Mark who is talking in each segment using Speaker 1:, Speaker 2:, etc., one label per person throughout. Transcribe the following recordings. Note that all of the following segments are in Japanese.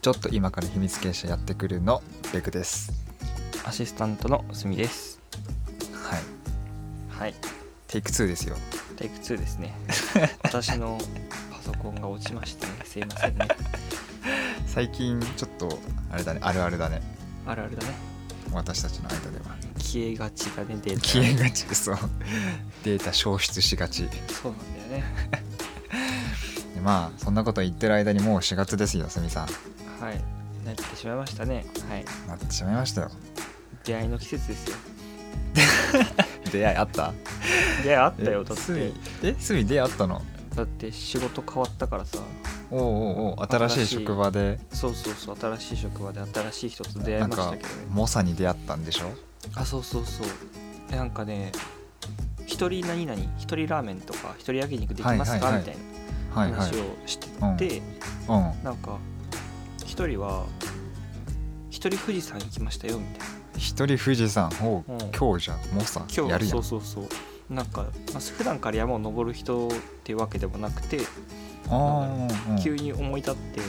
Speaker 1: ちょっと今から秘密結社やってくるのベクです。
Speaker 2: アシスタントのすみです。
Speaker 1: はい。
Speaker 2: はい。
Speaker 1: テイク2ですよ。
Speaker 2: テイク2ですね。私のパソコンが落ちましたね。すいませんね。
Speaker 1: 最近ちょっとあれだね。あるあるだね。
Speaker 2: あるあるだね。
Speaker 1: 私たちの間では。
Speaker 2: 消えがちだねデータ。
Speaker 1: 消えがちそう。データ消失しがち。
Speaker 2: そうなんだよね。
Speaker 1: でまあそんなこと言ってる間にもう4月ですよすみさん
Speaker 2: はい。なってしまいましたね。はい。
Speaker 1: なってしまいましたよ。
Speaker 2: 出会いの季節ですよ。
Speaker 1: 出会いあった？
Speaker 2: 出会いあったよだっ
Speaker 1: えすみ
Speaker 2: て
Speaker 1: えすみ出会ったの？
Speaker 2: だって仕事変わったからさ。
Speaker 1: おうおうおう新しい職場で？
Speaker 2: そうそうそう新しい職場で新しい人と出会いましたけどね。
Speaker 1: 猛者に出会ったんでしょ？
Speaker 2: あそうそうそう。えなんかね一人何々一人ラーメンとか一人焼肉できますか、
Speaker 1: はいはいはい。
Speaker 2: みたい
Speaker 1: はいはい。
Speaker 2: な話をしてて、
Speaker 1: うん。うん。
Speaker 2: なんか一人は一人富士山行きましたよみたいな。
Speaker 1: 一人富士山？おう
Speaker 2: うん。
Speaker 1: 今日じゃん猛者
Speaker 2: 今日
Speaker 1: やるやん。
Speaker 2: そうそうそう。なんか、まあ、普段から山を登る人っていうわけでもなくて、
Speaker 1: あーうん。
Speaker 2: 急に思い立って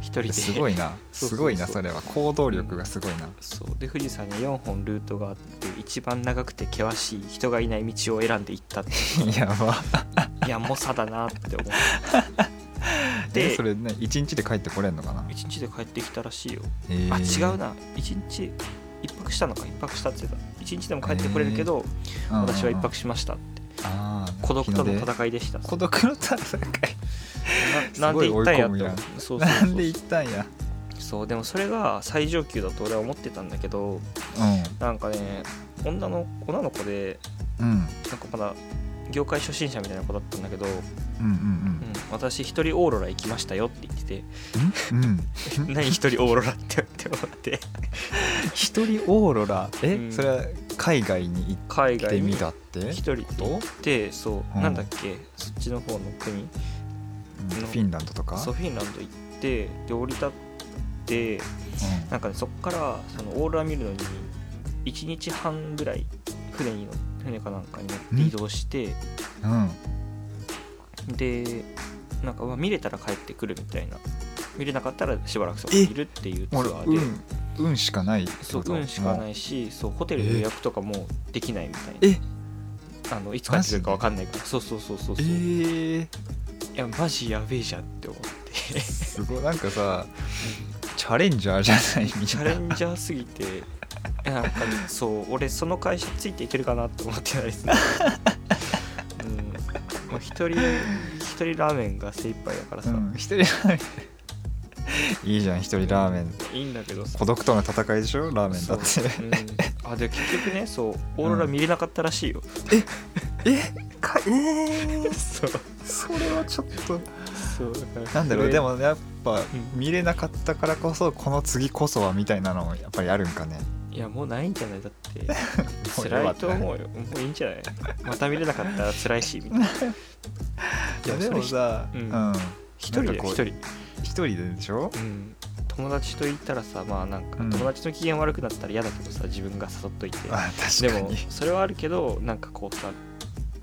Speaker 2: 一人で。す
Speaker 1: ごいな。すごいなそれは行動力がすごいな。
Speaker 2: そう。で富士山に4本ルートがあって一番長くて険しい人がいない道を選んで行ったって
Speaker 1: やば。
Speaker 2: いや猛者だなって思って
Speaker 1: で
Speaker 2: で
Speaker 1: それね一日で帰ってこれんのかな？
Speaker 2: 一日で帰ってきたらしいよ。
Speaker 1: えー。
Speaker 2: あ違うな。一日一泊したのか？一泊したって言ってた。一日でも帰ってこれるけど、
Speaker 1: うんうんうん。
Speaker 2: 私は一泊しましたって。孤独との戦いでした。
Speaker 1: 孤独の戦い。
Speaker 2: ななんで行ったんやとそうそう
Speaker 1: なんで行ったんや？
Speaker 2: そうでもそれが最上級だと俺は思ってたんだけど
Speaker 1: う
Speaker 2: なんかね女の女の子で
Speaker 1: んうん。
Speaker 2: なんかまだ業界初心者みたいな子だったんだけど、
Speaker 1: うんうん
Speaker 2: うん、私一人オーロラ行きましたよって言って
Speaker 1: うん。うん。
Speaker 2: て何一人オーロラってって思って。
Speaker 1: 一人オーロラ？え、
Speaker 2: うん。
Speaker 1: それは海外に行
Speaker 2: 海外に
Speaker 1: ってみたって？
Speaker 2: 一人で行ってそう、
Speaker 1: うん。
Speaker 2: なんだっけ？そっちの方の国？
Speaker 1: うん。フィンランドとか？
Speaker 2: そうフィンランド行ってで降り立ってなんかねそっからそのオーロラ見るのに1日半ぐらい船に乗船かなんかに乗って移動して。
Speaker 1: うんうん。
Speaker 2: でなんかまあ見れたら帰ってくるみたいな。見れなかったらしばらくそこ
Speaker 1: え
Speaker 2: にいるっていうツア
Speaker 1: 俺
Speaker 2: ーで、
Speaker 1: 運運しかない
Speaker 2: そう運しかないいしそうホテルの予約とかもできないみたいな。
Speaker 1: え
Speaker 2: あのいつ帰ってくるか分かんないから。そうそうそうそう
Speaker 1: え
Speaker 2: そう、い
Speaker 1: ー、
Speaker 2: やマジやべえじゃんって思って。
Speaker 1: すごいなんかさチャレンジャーじゃないみんな。
Speaker 2: チャレンジャーすぎてなんかねそう俺その会社ついていけるかなって思ってないですね。うん。一人一人ラーメンが精一杯だからさ、
Speaker 1: うん一人ラーメン。いいじゃん一人ラーメン。
Speaker 2: いいんだけどさ。
Speaker 1: 孤独との戦いでしょ？ラーメンだって。
Speaker 2: そう。うん、あで結局ねそう。オーロラ見れなかったらしいよ、
Speaker 1: え？かえー、
Speaker 2: そう。
Speaker 1: それはちょっと。
Speaker 2: そうだから。
Speaker 1: なんだろうで
Speaker 2: も
Speaker 1: もやっぱ
Speaker 2: ん。
Speaker 1: 見れなかったからこそこの次こそはみたいなのもやっぱりあるんかね
Speaker 2: いやもうないんじゃない？だって 辛いと思うよ。もういいんじゃない？また見れなかったら辛いしみたいな。い
Speaker 1: やでもさ
Speaker 2: う
Speaker 1: うん。ん。
Speaker 2: 一人で？一人。
Speaker 1: 一人ででしょ？
Speaker 2: うん。友達といたらさまあなんか
Speaker 1: うん。
Speaker 2: 友達の機嫌悪くなったら嫌だけどさ自分が誘っといて。
Speaker 1: あ
Speaker 2: でもそれはあるけどなんかこうさ、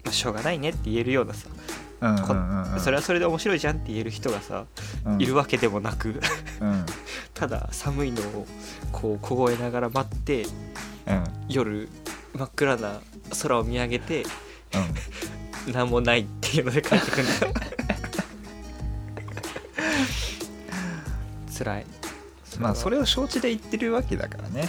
Speaker 2: まあ、しょうがないねって言えるようなさ、
Speaker 1: うんうんうんうん
Speaker 2: それはそれで面白いじゃんって言える人がさ、
Speaker 1: うん。
Speaker 2: いるわけでもなく。
Speaker 1: うん。
Speaker 2: ただ寒いのをこう凍えながら待って
Speaker 1: うん。
Speaker 2: 夜真っ暗な空を見上げて
Speaker 1: うん。
Speaker 2: 何もないっていうので帰ってくる。んだよ辛い。
Speaker 1: まあそ
Speaker 2: れ
Speaker 1: れを承知で言ってるわけだからね。
Speaker 2: は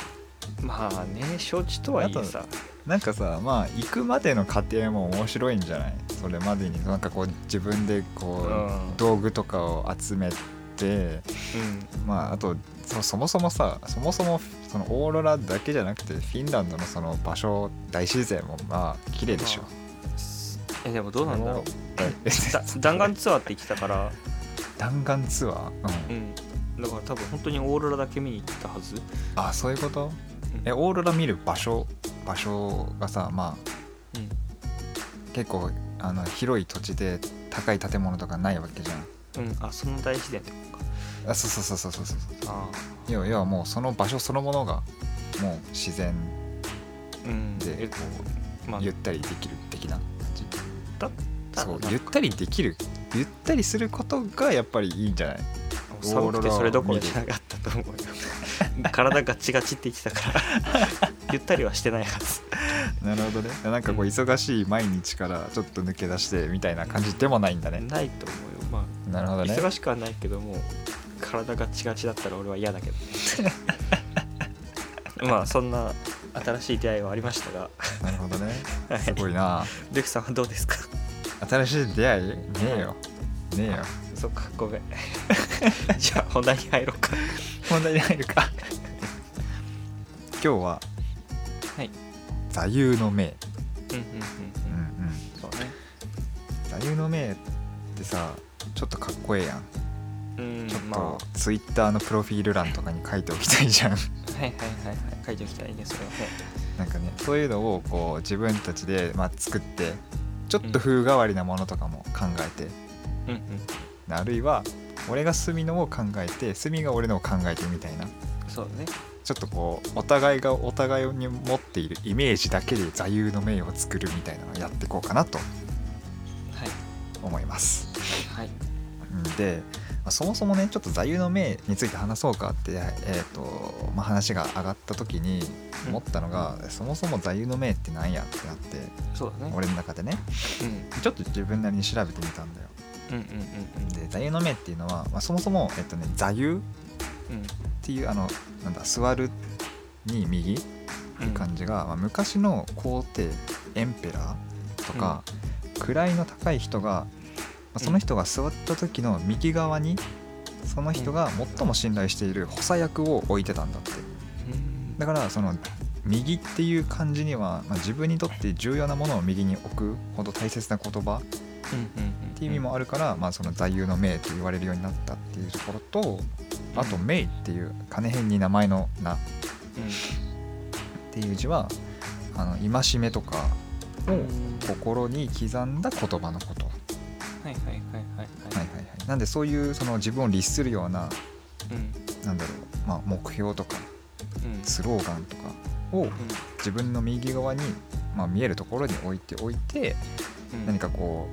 Speaker 2: まあね承知とはいえさ
Speaker 1: なんかさまあ行くまでの過程も面白いんじゃない？それまでに。なんかこう自分でこう、
Speaker 2: うん。
Speaker 1: 道具とかを集めて
Speaker 2: うん。
Speaker 1: まああとそそもそもさそもそもそのオーロラだけじゃなくてフィンランドのその場所大自然もまあ綺麗でしょ、
Speaker 2: えでもどうなんだろう。弾丸ツアーって言ってたから。
Speaker 1: 弾丸ツアー、うん。
Speaker 2: うん。だから多分本当にオーロラだけ見に行ったはず。
Speaker 1: あそういうこと？
Speaker 2: うん。
Speaker 1: えオーロラ見る場所場所がさまあ
Speaker 2: うん。
Speaker 1: 結構あの広い土地で高い建物とかないわけじゃん。
Speaker 2: うん。あその大自然ってことか。
Speaker 1: あそうそうそうそうそうそう
Speaker 2: あ
Speaker 1: 要は要はもうその場所そのものがもう自然
Speaker 2: あうん。
Speaker 1: で
Speaker 2: え
Speaker 1: こ
Speaker 2: まあ。
Speaker 1: うゆったりできる的な。
Speaker 2: だったら
Speaker 1: そうゆったりできる。ゆったりすることがやっぱりいいんじゃない？
Speaker 2: あ寒くてそれどころじゃなかったと思うよ。体ガチガチって言ってたからゆったりはしてないはず。
Speaker 1: なるほどね。なんかこう
Speaker 2: うん。
Speaker 1: 忙しい毎日からちょっと抜け出してみたいな感じでもないんだね。
Speaker 2: ないと思うよ。まあ
Speaker 1: なるほどね。
Speaker 2: 忙しくはないけども体ガチガチだったら俺は嫌だけど まあそんな新しい出会いはありましたが。
Speaker 1: なるほどね。
Speaker 2: はい。
Speaker 1: すごいな。
Speaker 2: ルクさんはどうですか？
Speaker 1: 新しい出会い？ねえよ。ねえよ。
Speaker 2: そっかごめん。じゃあ本題に入ろうか。
Speaker 1: 問題に入るか。今日は
Speaker 2: はい
Speaker 1: 座右の銘。
Speaker 2: うんうん
Speaker 1: う
Speaker 2: ううんそうね
Speaker 1: 座右の銘ってさちょっとかっこええやん。
Speaker 2: うん
Speaker 1: ちょっ
Speaker 2: ま
Speaker 1: とツイッターのプロフィール欄とかに書いておきたいじゃん。
Speaker 2: あはいはいはいはい。書いておきたいねそれはね。
Speaker 1: なんかねそういうのをこう自分たちで、まあ、作ってちょっと風変わりなものとかも考えて、
Speaker 2: うんうん。
Speaker 1: あるいは俺が隅のを考えて隅が俺のを考えてみたいな。
Speaker 2: そうだね
Speaker 1: ちょっとこうお互いがお互いに持っているイメージだけで座右の銘を作るみたいなのをやっていこうかなと
Speaker 2: はい。
Speaker 1: 思います。
Speaker 2: はい。
Speaker 1: うんで、まあそもそもねちょっと座右の銘について話そうかって、えーとまあ、話が上がった時に思ったのが、そもそも座右の銘って何やってなって
Speaker 2: そうだね。
Speaker 1: 俺の中でね。
Speaker 2: うん。
Speaker 1: ちょっと自分なりに調べてみたんだよ。
Speaker 2: うんうんうん。
Speaker 1: で座右の銘っていうのは、まあ、そもそも、えっとね、座右っ
Speaker 2: うん
Speaker 1: ていうあのなんだ座るに右
Speaker 2: うん
Speaker 1: 感じが、まあ、昔の皇帝エンペラーとか、位の高い人が、まあ、その人が座った時の右側にその人が最も信頼している補佐役を置いてたんだって。
Speaker 2: うん。
Speaker 1: だからその右っていう漢字には、まあ、自分にとって重要なものを右に置くほど大切な言葉っていう意味もあるから、まあ、その座右の銘と言われるようになったっていうところとあと「銘」っていう金編に名前の「名」っ
Speaker 2: うん
Speaker 1: ていう字はあの戒めとかを
Speaker 2: うん。
Speaker 1: 心に刻んだ言葉のこと、は
Speaker 2: はいはいはいはい。
Speaker 1: い
Speaker 2: はい
Speaker 1: はいはい、なんでそういうその自分を律するような
Speaker 2: うん。
Speaker 1: なんだろう、まあ、目標とか
Speaker 2: うん。
Speaker 1: スローガンとかを自分の右側に、まあ、見えるところに置いておいて
Speaker 2: うん。
Speaker 1: 何かこ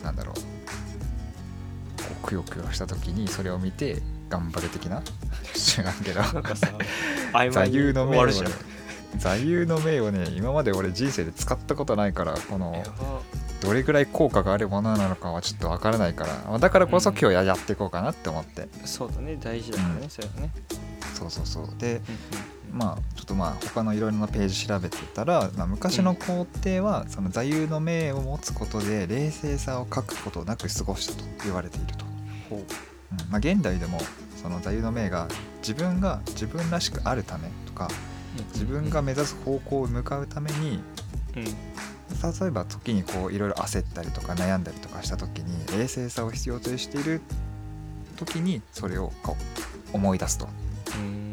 Speaker 1: うなんだろう。こうくよくよした時にそれを見て頑張る的な？知らんけど。
Speaker 2: なんかさ曖
Speaker 1: 座右の銘をね座右の銘をね今まで俺人生で使ったことないからこのどれくらい効果があるものなのかはちょっとわからないからまあだからこそ
Speaker 2: うん。
Speaker 1: 今日ややっていこうかなって思って、
Speaker 2: そうだね大事だからね、
Speaker 1: うん。
Speaker 2: それはね。
Speaker 1: そうそうそう。で
Speaker 2: うん
Speaker 1: まあちょっとまあ他のいろいろなページ調べてたら、まあ、昔の皇帝はその座右の銘を持つことで冷静さを欠くことなく過ごしたと言われていると、
Speaker 2: ほう
Speaker 1: うんまあ、現代でもその座右の銘が自分が自分らしくあるためとか自分が目指す方向を向かうために
Speaker 2: うん。
Speaker 1: 例えば時にこういろいろ焦ったりとか悩んだりとかした時に冷静さを必要としている時にそれをこう思い出すと。
Speaker 2: うん。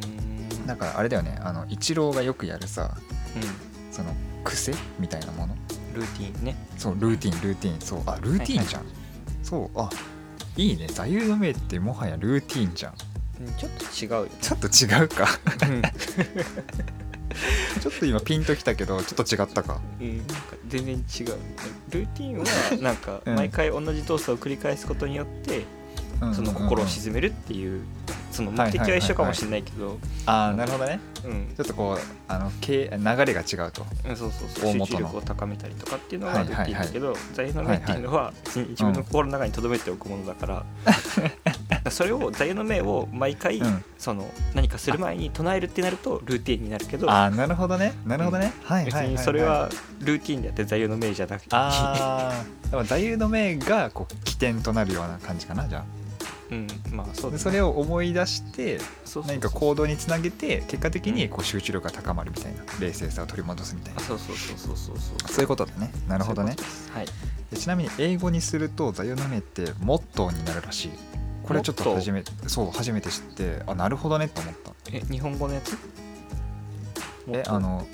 Speaker 1: だからあれだよねあのイチローがよくやるさ
Speaker 2: うん。
Speaker 1: その癖みたいなもの。
Speaker 2: ルーティンね。
Speaker 1: そうルーティンルーティン。そうあルーティンじゃん、そうあいいね。座右の銘ってもはやルーティンじゃん。
Speaker 2: うんちょっと違うよ。
Speaker 1: ちょっと違うか。
Speaker 2: うん。
Speaker 1: ちょっと今ピンときたけどちょっと違ったか。
Speaker 2: うんなんか全然違う。ルーティンはなんか
Speaker 1: うん。
Speaker 2: 毎回同じ動作を繰り返すことによってその心を鎮めるっていうその目的は一緒かもしれないけど。
Speaker 1: ああなるほどね。
Speaker 2: うん。
Speaker 1: ちょっとこうあの経流れが違うと。
Speaker 2: うんそうそう。そう集中力を高めたりとかっていうの
Speaker 1: はいはいはい
Speaker 2: がルーティンだけど座右の銘っていうのは自分の心の中に留めておくものだから。それを座右の銘を毎回
Speaker 1: うん。
Speaker 2: その何かする前に唱えるってなるとルーティンになるけど。
Speaker 1: ああなるほどね。なるほどね、はい
Speaker 2: 別にそれはルーティンであって座右の銘じゃなくて。
Speaker 1: ああ座右の銘がこう起点となるような感じかなじゃ
Speaker 2: うんまあそう
Speaker 1: それを思い出して何か行動につなげて結果的にこう集中力が高まるみたいな冷静さを取り戻すみたいな。
Speaker 2: あそうそうそうそうそうそう
Speaker 1: そう。いうことだね。なるほどね。
Speaker 2: はい。
Speaker 1: でちなみに英語にすると座右の銘ってモットーになるらしい。これちょっと初めそう初めて知ってあなるほどねと思った。
Speaker 2: え日本語のやつ？
Speaker 1: えあの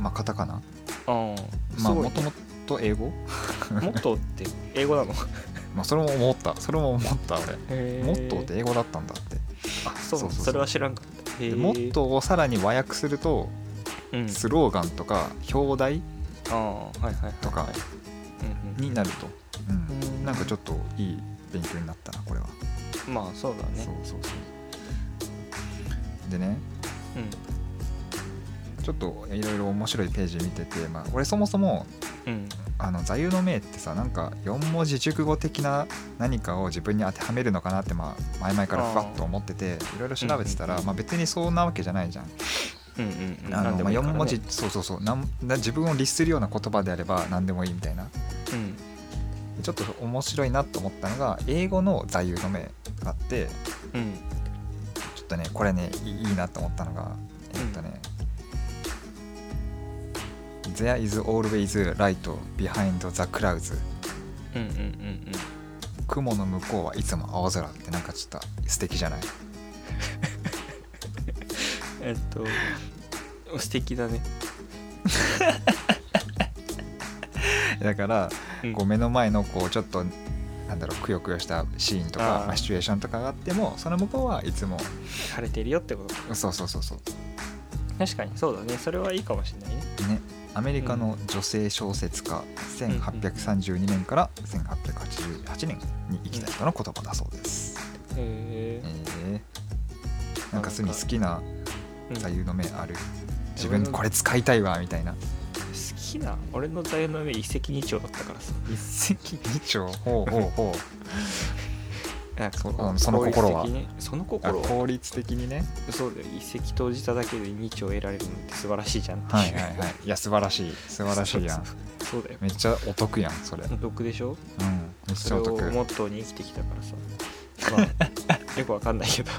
Speaker 1: まあカタカナ？
Speaker 2: あー
Speaker 1: まあもともと英語？
Speaker 2: モットーって英語なの？
Speaker 1: まあそれも思った。それも思った俺。
Speaker 2: へ
Speaker 1: モットーって英語だったんだって。
Speaker 2: あそう
Speaker 1: そうそ
Speaker 2: れは知らんかった。へ
Speaker 1: で
Speaker 2: ー。
Speaker 1: モットーをさらに和訳すると
Speaker 2: うん。
Speaker 1: スローガンとか表題とか
Speaker 2: うんうん
Speaker 1: になると、うん。
Speaker 2: うん。
Speaker 1: なんかちょっといい勉強になったなこれは。
Speaker 2: まあそうだね。
Speaker 1: そうそうそう。でね。ちょっといろいろ面白いページ見てて、まあ、俺そもそも
Speaker 2: うん。うん
Speaker 1: あの座右の銘ってさなんか4文字熟語的な何かを自分に当てはめるのかなって、まあ、前々からふわっと思ってていろいろ調べてたら、
Speaker 2: うんうんうん
Speaker 1: まあ、別にそんなわけじゃないじゃん。
Speaker 2: うんうんうん。
Speaker 1: あのまあ、4
Speaker 2: 何でもいいからね。
Speaker 1: 文字そうそうそう。なんな自分を律するような言葉であれば何でもいいみたいな。
Speaker 2: うん。
Speaker 1: ちょっと面白いなと思ったのが英語の座右の銘があって
Speaker 2: うん。
Speaker 1: ちょっとねこれねいいいいなと思ったのがえっとね、There is always light behind the clouds.
Speaker 2: うんうんうんうん。
Speaker 1: 雲の向こうはいつも青空ってなんかちょっと素敵じゃない？
Speaker 2: えっと素敵だね。
Speaker 1: だから
Speaker 2: うん。
Speaker 1: こう目の前のこうちょっとなんだろうくよくよしたシーンとかまあ、シチュエーションとかがあってもその向こうはいつも
Speaker 2: 晴れてるよってこと。
Speaker 1: そうそうそうそう。
Speaker 2: 確かにそうだね。それはいいかもしれないね。
Speaker 1: ねアメリカの女性小説家、1832年から1888年に生きた人の言葉だそうです、
Speaker 2: へ
Speaker 1: えー、なんかすぐに好きな
Speaker 2: え
Speaker 1: 座右の銘ある、自分これ使いたいわみたいな。
Speaker 2: 好きな俺の座右の銘一石二鳥だったからさ。
Speaker 1: 一石二鳥？ほうほうほうそ
Speaker 2: こう
Speaker 1: うんその心は。
Speaker 2: 効率的にその
Speaker 1: あ
Speaker 2: 心は
Speaker 1: 効率的にね。
Speaker 2: そうだよ。一石投じただけで二鳥得られるのって素晴らしいじゃんって。
Speaker 1: はいはいはい。いや素晴らしい。素晴らしいやん。
Speaker 2: そうだよ。
Speaker 1: めっちゃお得やんそれ。うん
Speaker 2: お得でしょ？
Speaker 1: めっちゃお得。
Speaker 2: モットーに生きてきたからさ。まあ よくわかんないけど。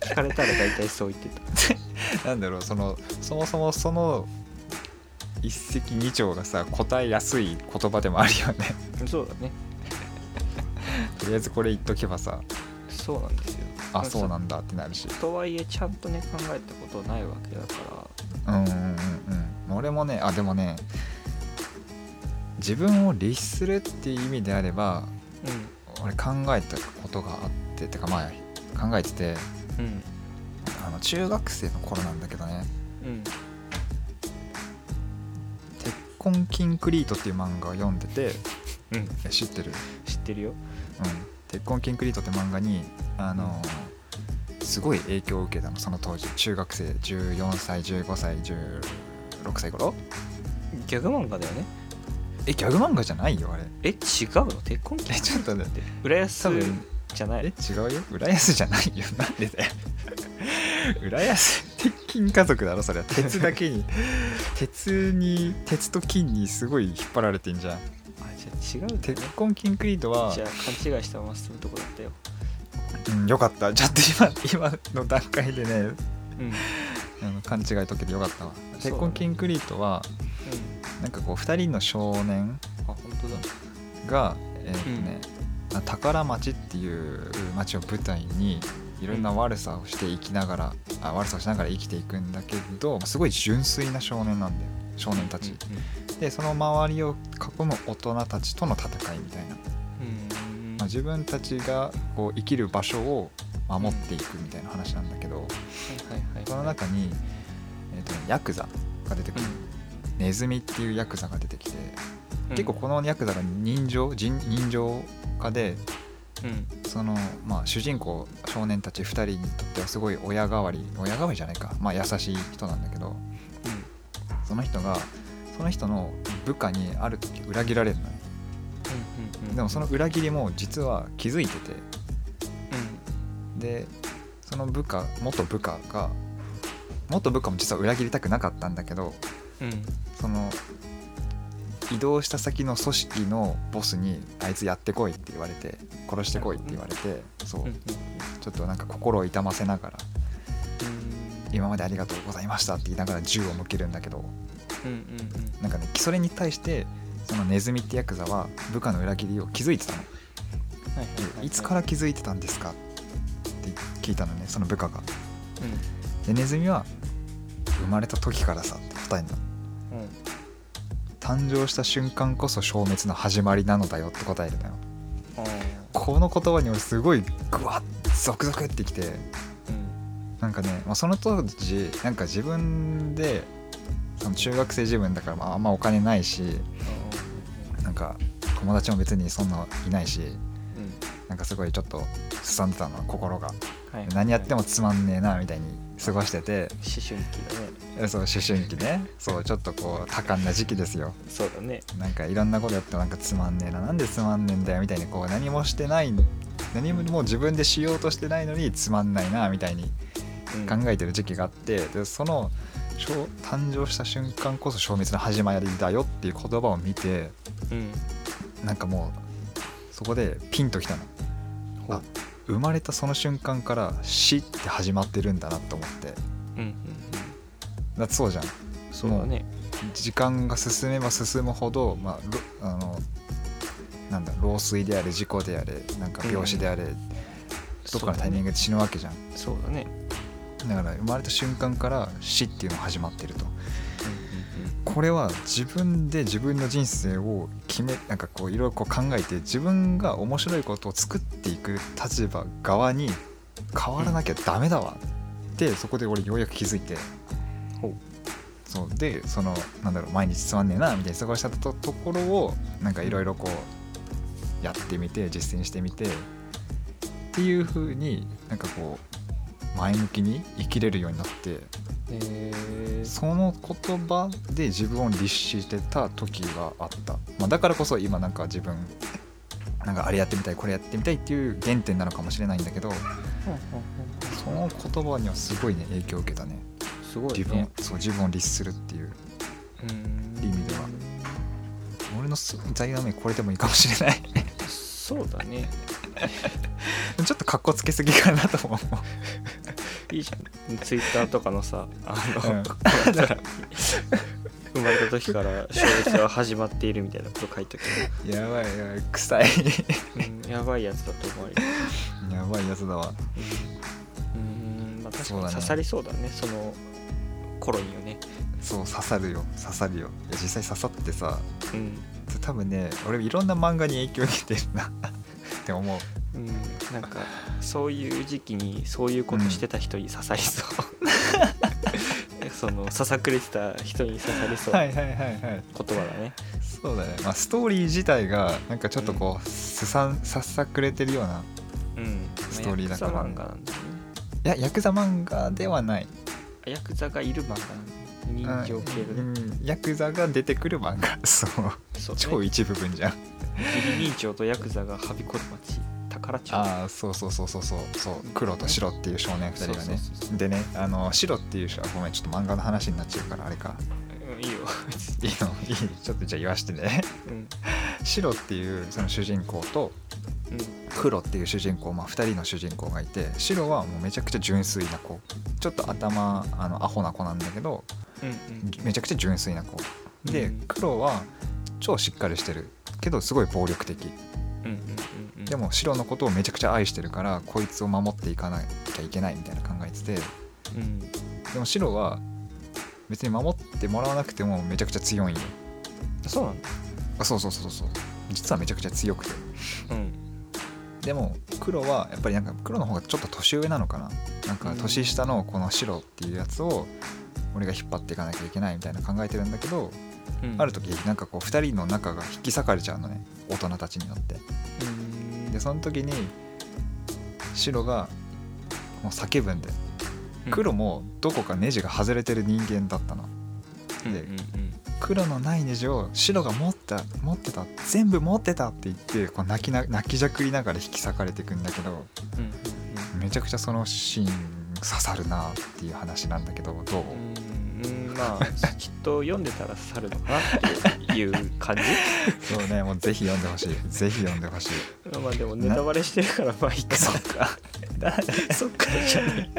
Speaker 2: 聞かれたら大体そう言ってた。
Speaker 1: なんだろうそのそもそもその一石二鳥がさ答えやすい言葉でもあるよね。
Speaker 2: そうだね
Speaker 1: とりあえずこれ言っとけばさ。
Speaker 2: そうなんですよ。
Speaker 1: あそうなんだってなるし。
Speaker 2: とはいえちゃんとね考えたことないわけだか
Speaker 1: うんうんうんうん。俺もねあでもね自分を律するっていう意味であれば
Speaker 2: ら
Speaker 1: 俺考えたことがあっててかまあ考えてて
Speaker 2: うん。うん
Speaker 1: あの中学生の頃なんだけどね。
Speaker 2: うん「
Speaker 1: 鉄痕キンクリート」っていう漫画を読んでて
Speaker 2: うん。
Speaker 1: え知ってる？
Speaker 2: 知ってるよ。
Speaker 1: うん「鉄痕キンクリート」って漫画にあのすごい影響を受けたのその当時。中学生14歳15歳16歳頃？
Speaker 2: ギャグ漫画だよね。
Speaker 1: えギャグ漫画じゃないよあれ。
Speaker 2: え違うの？鉄痕
Speaker 1: えちょっとて。
Speaker 2: 浦安
Speaker 1: 多分え
Speaker 2: じゃない？
Speaker 1: 違うよ。浦安じゃないよ。なんでだよ。浦安鉄筋家族だろそれは。鉄だけに。鉄に鉄と金にすごい引っ張られてんじゃん
Speaker 2: 違うんだ
Speaker 1: 鉄
Speaker 2: ね
Speaker 1: 痕キンクリートは
Speaker 2: じゃあ勘違いしたまま進むとこだったよ。
Speaker 1: うん、よかった。ちょっと今今の段階でね。
Speaker 2: うん。
Speaker 1: 勘違い解けてよかったわ。
Speaker 2: ね。
Speaker 1: 鉄痕キンクリートはなんかこう2人の少年
Speaker 2: あ本当だ。
Speaker 1: がえーっとね、あ宝町っていう町を舞台にいろんな悪さをして生きながら、あ悪さをしながら生きていくんだけどすごい純粋な少年なんだよ少年たち、でその周りを囲む大人たちとの戦いみたいな、まあ、自分たちがこう生きる場所を守っていくみたいな話なんだけど、その中に、えーとねヤクザが出てくる、ネズミっていうヤクザが出てきて、
Speaker 2: うん。
Speaker 1: 結構このヤクザが人情人人情家で
Speaker 2: うん。
Speaker 1: その、まあ、主人公少年たち2人にとってはすごい親代わり親代わりじゃないか、まあ、優しい人なんだけどその人がその人の部下にある時裏切られるのね。
Speaker 2: うんうん
Speaker 1: でもその裏切りも実は気づいてて。でその部下元部下が元部下も実は裏切りたくなかったんだけど
Speaker 2: うん。うん
Speaker 1: その移動した先の組織のボスにあいつやってこいって言われて殺してこいって言われてそう。
Speaker 2: うんうん
Speaker 1: ちょっとなんか心を痛ませながら
Speaker 2: うん
Speaker 1: 今までありがとうございましたって言いながら銃を向けるんだけど
Speaker 2: うんうん
Speaker 1: なんかねそれに対してそのネズミってヤクザは部下の裏切りを気づいてたの。
Speaker 2: はいはいはいはい。
Speaker 1: つから気づいてたんですかって聞いたのねその部下が。
Speaker 2: うん。
Speaker 1: でネズミは生まれた時からさって答えるの。
Speaker 2: うん。
Speaker 1: 誕生した瞬間こそ消滅の始まりなのだよって答えるのよ。
Speaker 2: あー。
Speaker 1: この言葉に俺すごいグワッゾクゾクってきて。
Speaker 2: うん
Speaker 1: なんかね、まあ、その当時なんか自分でその中学生自分だからまああんまお金ないしなんか友達も別にそんないないし
Speaker 2: うん。
Speaker 1: なんかすごいちょっとすさんでたの心が。
Speaker 2: はい。
Speaker 1: 何やって
Speaker 2: も
Speaker 1: もつまんねえなみたいに過ごしてて。
Speaker 2: 思春期だね。
Speaker 1: えそう思春期ね。そうちょっとこう多感な時期ですよ。
Speaker 2: そうだね。
Speaker 1: なんかいろんなことやってもなんかつまんねえな。なんでつまんねえんだよみたいにこう何もしてない何ももう自分でしようとしてないのにつまんないなみたいに
Speaker 2: うん
Speaker 1: 考えてる時期があってでその誕生した瞬間こそ消滅の始まりだよっていう言葉を見て
Speaker 2: うん。
Speaker 1: なんかもうそこでピンときたの。あ生まれたその瞬間から死って始まってるんだなと思って。
Speaker 2: うんうん
Speaker 1: だってそうじゃん。
Speaker 2: そうだね。
Speaker 1: 時間が進めば進むほど、まあ、ろあのなんだ老衰であれ事故であれなんか病死であれ、どっかのタイミングで死ぬわけじゃん。
Speaker 2: そうだね
Speaker 1: だから生まれた瞬間から死っていうのが始まってると。
Speaker 2: うん
Speaker 1: これは自分で自分の人生を決めなんかこういろいろ考えて自分が面白いことを作っていく立場側に変わらなきゃダメだわってそこで俺ようやく気づいて。そう。でそのなんだろう毎日つまんねえなみたいに過ごしたとところをなんかいろいろこうやってみて実践してみてっていう風になんかこう前向きに生きれるようになって
Speaker 2: えー。
Speaker 1: その言葉で自分を律してた時があった、まあ、だからこそ今なんか自分なんかあれやってみたいこれやってみたいっていう原点なのかもしれないんだけどその言葉にはすごいね影響を受けたね。
Speaker 2: すごい
Speaker 1: 自分
Speaker 2: ね
Speaker 1: そう自分を律するっていう。
Speaker 2: うん。
Speaker 1: 意味では。俺のす座右の銘これでもいいかもしれない。
Speaker 2: そうだね
Speaker 1: ちょっとかっこつけすぎかなと思う。
Speaker 2: いいじゃんツイッターとかのさあの、
Speaker 1: うん。
Speaker 2: 生まれた時から小説は始まっているみたいなこと書いとけ
Speaker 1: やばいやばい臭い。
Speaker 2: ば、うん、やばいやつだと思われる
Speaker 1: やばいやつだわ。
Speaker 2: うん、うんまあ、確かに刺さりそうだねその頃にはね。
Speaker 1: そう刺さるよ刺さるよ。いや実際刺さってさ
Speaker 2: うん、
Speaker 1: 多分ね俺いろんな漫画に影響を受けてるな。って思う
Speaker 2: うん、なんかそういう時期にそういうことしてた人に刺さりそう、そのささくれてた人に刺さりそう。言
Speaker 1: はいはいはいはい。
Speaker 2: 葉だね。
Speaker 1: そうだね。まあストーリー自体がなんかちょっとこう、すさんささくれてるような
Speaker 2: うん。
Speaker 1: ストーリーだから。
Speaker 2: まあヤクザ漫画なんだよね
Speaker 1: いやヤクザ漫画ではない。
Speaker 2: あヤクザがいる漫画。人情系
Speaker 1: う
Speaker 2: で、
Speaker 1: んヤクザが出てくる漫画。そう。
Speaker 2: そうね。
Speaker 1: 超一部分じゃん。
Speaker 2: 義理人情とヤクザがはびこる町宝町
Speaker 1: ああそうそうそうそうそうそう。黒と白っていう少年2人がね。でねあの白っていう人はごめんちょっと漫画の話になっちゃうからあれか。
Speaker 2: うんいいよ。
Speaker 1: いいのいい。ちょっとじゃあ言わしてね。
Speaker 2: うん。
Speaker 1: 白っていうその主人公と
Speaker 2: うん。
Speaker 1: 黒っていう主人公、まあ、2人の主人公がいて白はもうめちゃくちゃ純粋な子。ちょっと頭あのアホな子なんだけど
Speaker 2: うん
Speaker 1: めちゃくちゃ純粋な子。で
Speaker 2: うん。
Speaker 1: 黒は超しっかりしてるけどすごい暴力的。
Speaker 2: うんうんうんうん
Speaker 1: でも白のことをめちゃくちゃ愛してるからこいつを守っていかなきゃいけないみたいな考えてて
Speaker 2: うん。
Speaker 1: でも白は別に守ってもらわなくてもめちゃくちゃ強いんよ。
Speaker 2: そうなんだ。
Speaker 1: あそうそうそうそう実はめちゃくちゃ強くて。
Speaker 2: うん。
Speaker 1: でも黒はやっぱりなんか黒の方がちょっと年上なのかな。なんか年下のこの白っていうやつを俺が引っ張っていかなきゃいけないみたいな考えてるんだけど、
Speaker 2: うん。
Speaker 1: ある時なんかこう2人の仲が引き裂かれちゃうのね。大人たちによって。
Speaker 2: うん
Speaker 1: でその時に白がもう叫ぶんで。黒もどこかネジが外れてる人間だったの。で黒のないネジを白が持った持ってた。全部持ってたって言ってこう泣きな泣きじゃくりながら引き裂かれていくんだけどめちゃくちゃそのシーン刺さるなっていう話なんだけどどう、
Speaker 2: まあきっと読んでたら刺さるのかなっていう 感じ。
Speaker 1: そうねもうぜひ読んでほしい。ぜひ読んでほしい。
Speaker 2: まあでもネタバレしてるからまあいいか
Speaker 1: そっか
Speaker 2: そっか。じゃね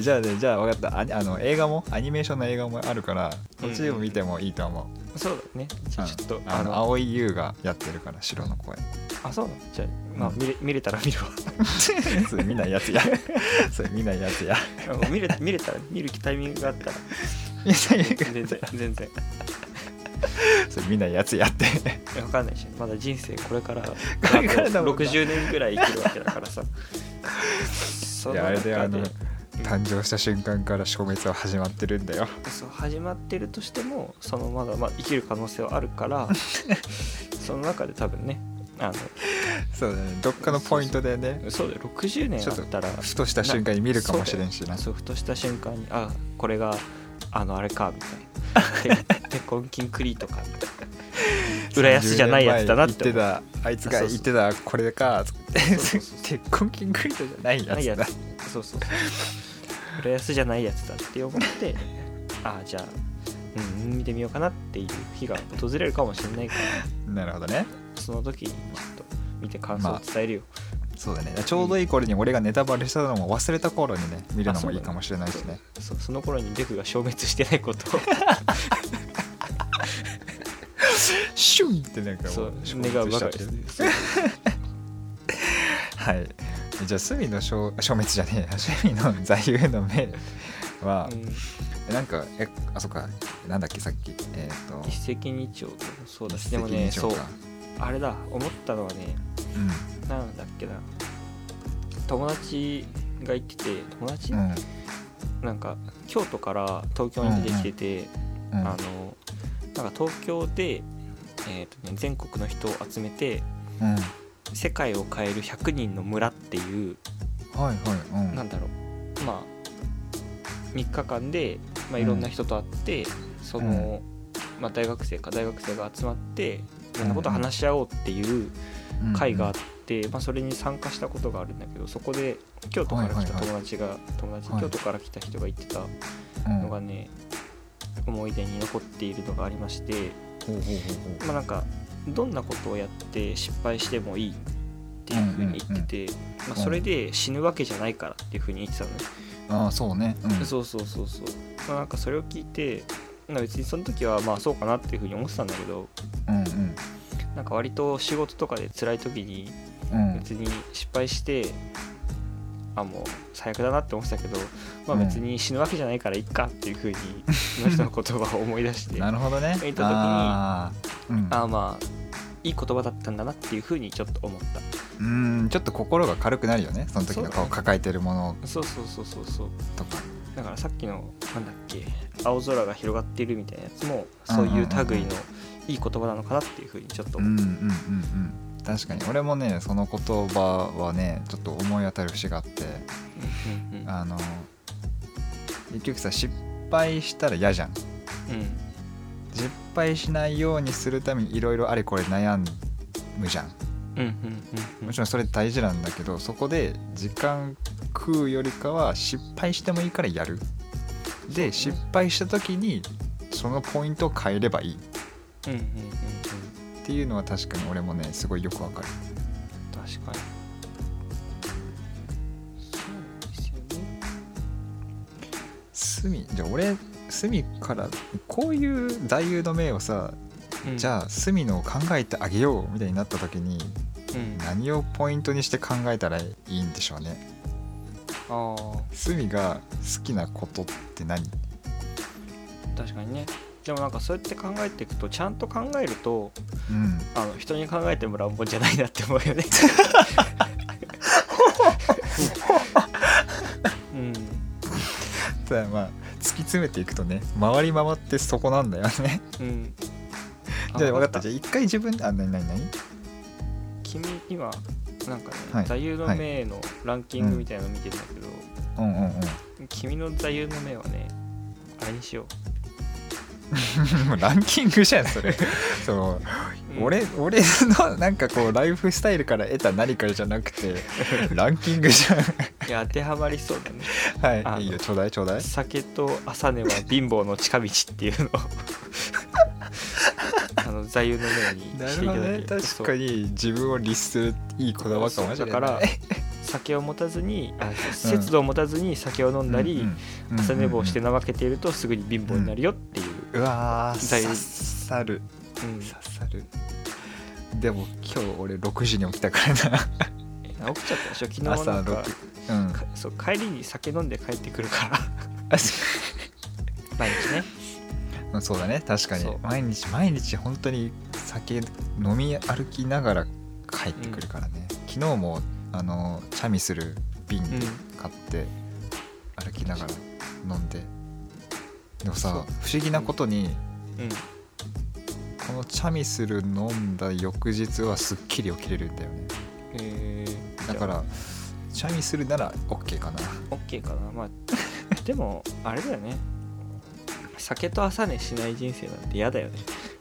Speaker 1: じゃあねじゃあ分かった。ああの映画もアニメーションの映画もあるからそっちでも見てもいいと思う、
Speaker 2: そうだね。じゃあちょっと
Speaker 1: あの青井優がやってるから白の声。
Speaker 2: あそうなの？じゃあまあ見れ見れたら見るわ。
Speaker 1: それ見ないやつや。それ見ないやつや。
Speaker 2: 見れ見れたら見るタイミングがあったら。
Speaker 1: 見ない
Speaker 2: 全然全然。
Speaker 1: それ見ないやつやって。
Speaker 2: いやわかんないし。まだ人生これから
Speaker 1: これからだもんな。
Speaker 2: 60年ぐらい生きるわけだからさ。そ
Speaker 1: いやあれであの
Speaker 2: 中
Speaker 1: 誕生した瞬間から消滅は始まってるんだよ。
Speaker 2: そう始まってるとしてもそのまだまあ生きる可能性はあるから その中で多分ねあ
Speaker 1: そうだね。どっかのポイントでね。
Speaker 2: のそうだよ。60年あったら
Speaker 1: ふとした瞬間に見るかもしれんしな。
Speaker 2: そうふとした瞬間にあこれがあのあれかみたいな。て鉄痕キンクリートか。みたいな浦安じゃないやつだなって
Speaker 1: 言ってたあいつが言ってたこれかつって。
Speaker 2: そうそうそう
Speaker 1: 鉄痕キンクリートじゃないやつだ。
Speaker 2: そうそう浦安じゃないやつだって思ってあじゃあうん見てみようかなっていう日が訪れるかもしれないから
Speaker 1: なるほどね。
Speaker 2: その時にちょっと見て感想を伝えるよ、
Speaker 1: そうだね。ちょうどいい頃に俺がネタバレしたのも忘れた頃にね見るのもいいかもしれないしね。
Speaker 2: そうその頃にデフが消滅してないこと。を
Speaker 1: シュンってなんか
Speaker 2: そう
Speaker 1: もう消
Speaker 2: 願うばかりです
Speaker 1: はい じゃあ隅の消消滅じゃねえや。隅の座右の銘は、
Speaker 2: うん。
Speaker 1: なんかえあそっか。なんだっけさっき。えっ、と。
Speaker 2: 一石二鳥。そうだしでもねそう。あれだ。思ったのはねなんだっけな。友達が言ってて友達、
Speaker 1: うん。
Speaker 2: なんか京都から東京に出てきてて、
Speaker 1: うんうん。
Speaker 2: あのなんか東京で、えーとね、全国の人を集めて
Speaker 1: うん
Speaker 2: 世界を変える100人の村っていう
Speaker 1: はいはいうん。
Speaker 2: なんだろう。まあ3日間で、まあ、いろんな人と会って、その、まあ、大学生か大学生が集まっていろんなことを話し合おうっていう会があって、まあ、それに参加したことがあるんだけどそこで京都から来た友達が、友達
Speaker 1: はい。
Speaker 2: 京都から来た人が言ってた
Speaker 1: うん
Speaker 2: のがね、思い出に残っているのがありまして、
Speaker 1: ほうほうほうほ
Speaker 2: まあ、なんかどんなことをやって失敗してもいいっていうふうに言ってて、まあ、それで死ぬわけじゃないからっていうふうに言ってたの。ね、
Speaker 1: うああそうね。うん。
Speaker 2: そうそうそうそう、まあ、なんかそれを聞いてまあ別にその時はまあそうかなっていうふうに思ってたんだけど
Speaker 1: うんうん。
Speaker 2: なんか割と仕事とかで辛い時に
Speaker 1: うん。
Speaker 2: 別に失敗してあもう最悪だなって思ってたけど、まあ、
Speaker 1: うん。
Speaker 2: 別に死ぬわけじゃないからいっかっていうふうにその人の言葉を思い出して
Speaker 1: なるほどね。
Speaker 2: 言った時に
Speaker 1: あー。うん。
Speaker 2: ああまあいい言葉だったんだなっていうふうにちょっと思った。
Speaker 1: うんちょっと心が軽くなるよねその時の
Speaker 2: そう
Speaker 1: こう抱えてるもの。
Speaker 2: そうそうそうそうそう。
Speaker 1: とか。
Speaker 2: だからさっきのなんだっけ青空が広がっているみたいなやつもそういう類のいい言葉なのかなっていうふうにちょっと思っ
Speaker 1: うんうんうんうん確かに。俺もねその言葉はねちょっと思い当たる節があって。あの結局さ失敗したら嫌じゃん。
Speaker 2: うん
Speaker 1: 失敗しないようにするためにいろいろあれこれ悩むじゃん。
Speaker 2: うんうんうん
Speaker 1: もちろんそれ大事なんだけどそこで時間食うよりかは失敗してもいいからやる。で、失敗した時にそのポイントを変えればいい。っ
Speaker 2: うんうんうんうん。
Speaker 1: ていうのは確かに俺もねすごいよくわかる。
Speaker 2: 確かに。そうですよね。
Speaker 1: 隅じゃあ俺隅からこういう座右の銘をさ、じゃあ隅のを考えてあげようみたいになった時に
Speaker 2: うん。
Speaker 1: 何をポイントにして考えたらいいんでしょうね。隅が好きなことって何？
Speaker 2: 確かにね。でもなんかそうやって考えていくとちゃんと考えると
Speaker 1: うん。
Speaker 2: あの人に考えてもらうもんじゃないなって思うよね。うん。
Speaker 1: ただまあ突き詰めていくとね回り回ってそこなんだよね。
Speaker 2: うん。
Speaker 1: じゃあ分かった。じ
Speaker 2: ゃ
Speaker 1: ゃあ一回自分あ何何何
Speaker 2: 君にはなんかね、
Speaker 1: はい。
Speaker 2: 座右の銘のランキングみたいなの見てるんだけど、
Speaker 1: うんうんうん。
Speaker 2: 君の座右の銘はねあれにしよ
Speaker 1: ランキングじゃんそれ。そう、
Speaker 2: う、うん。
Speaker 1: 俺俺のなんかこうライフスタイルから得た何かじゃなくて ランキングじ
Speaker 2: いや当てはまりそうだね。
Speaker 1: はいいいよちょうだいちょうだい。
Speaker 2: 酒と朝寝は貧乏の近道っていうのを。あの座右の銘に
Speaker 1: な
Speaker 2: していただける
Speaker 1: 確かに自分を律するいい言葉かもしれない。
Speaker 2: だから酒を持たずにあ節度を持たずに酒を飲んだり、
Speaker 1: うん
Speaker 2: 朝寝坊して怠けているとすぐに貧乏になるよっていう、
Speaker 1: うんうわ刺さる。
Speaker 2: うん。
Speaker 1: 刺さる。でも今日俺6時に起きたからな。
Speaker 2: え 起きちゃったでしょ？昨日
Speaker 1: 朝
Speaker 2: なんか
Speaker 1: 6うん。
Speaker 2: かそう帰りに酒飲んで帰ってくるから。毎日ね。
Speaker 1: うんそうだね。確かに。毎日毎日本当に酒飲み歩きながら帰ってくるからね、昨日もあのチャミする瓶
Speaker 2: うん。
Speaker 1: 買って歩きながら飲んででもさ不思議なことに
Speaker 2: うん。
Speaker 1: このチャミスル飲んだ翌日はすっきり起きれるんだよね。
Speaker 2: えー、
Speaker 1: だからチャミスルなら OK かな。
Speaker 2: OK かな。まあ でもあれだよね。酒と朝寝しない人生なんて嫌だよね。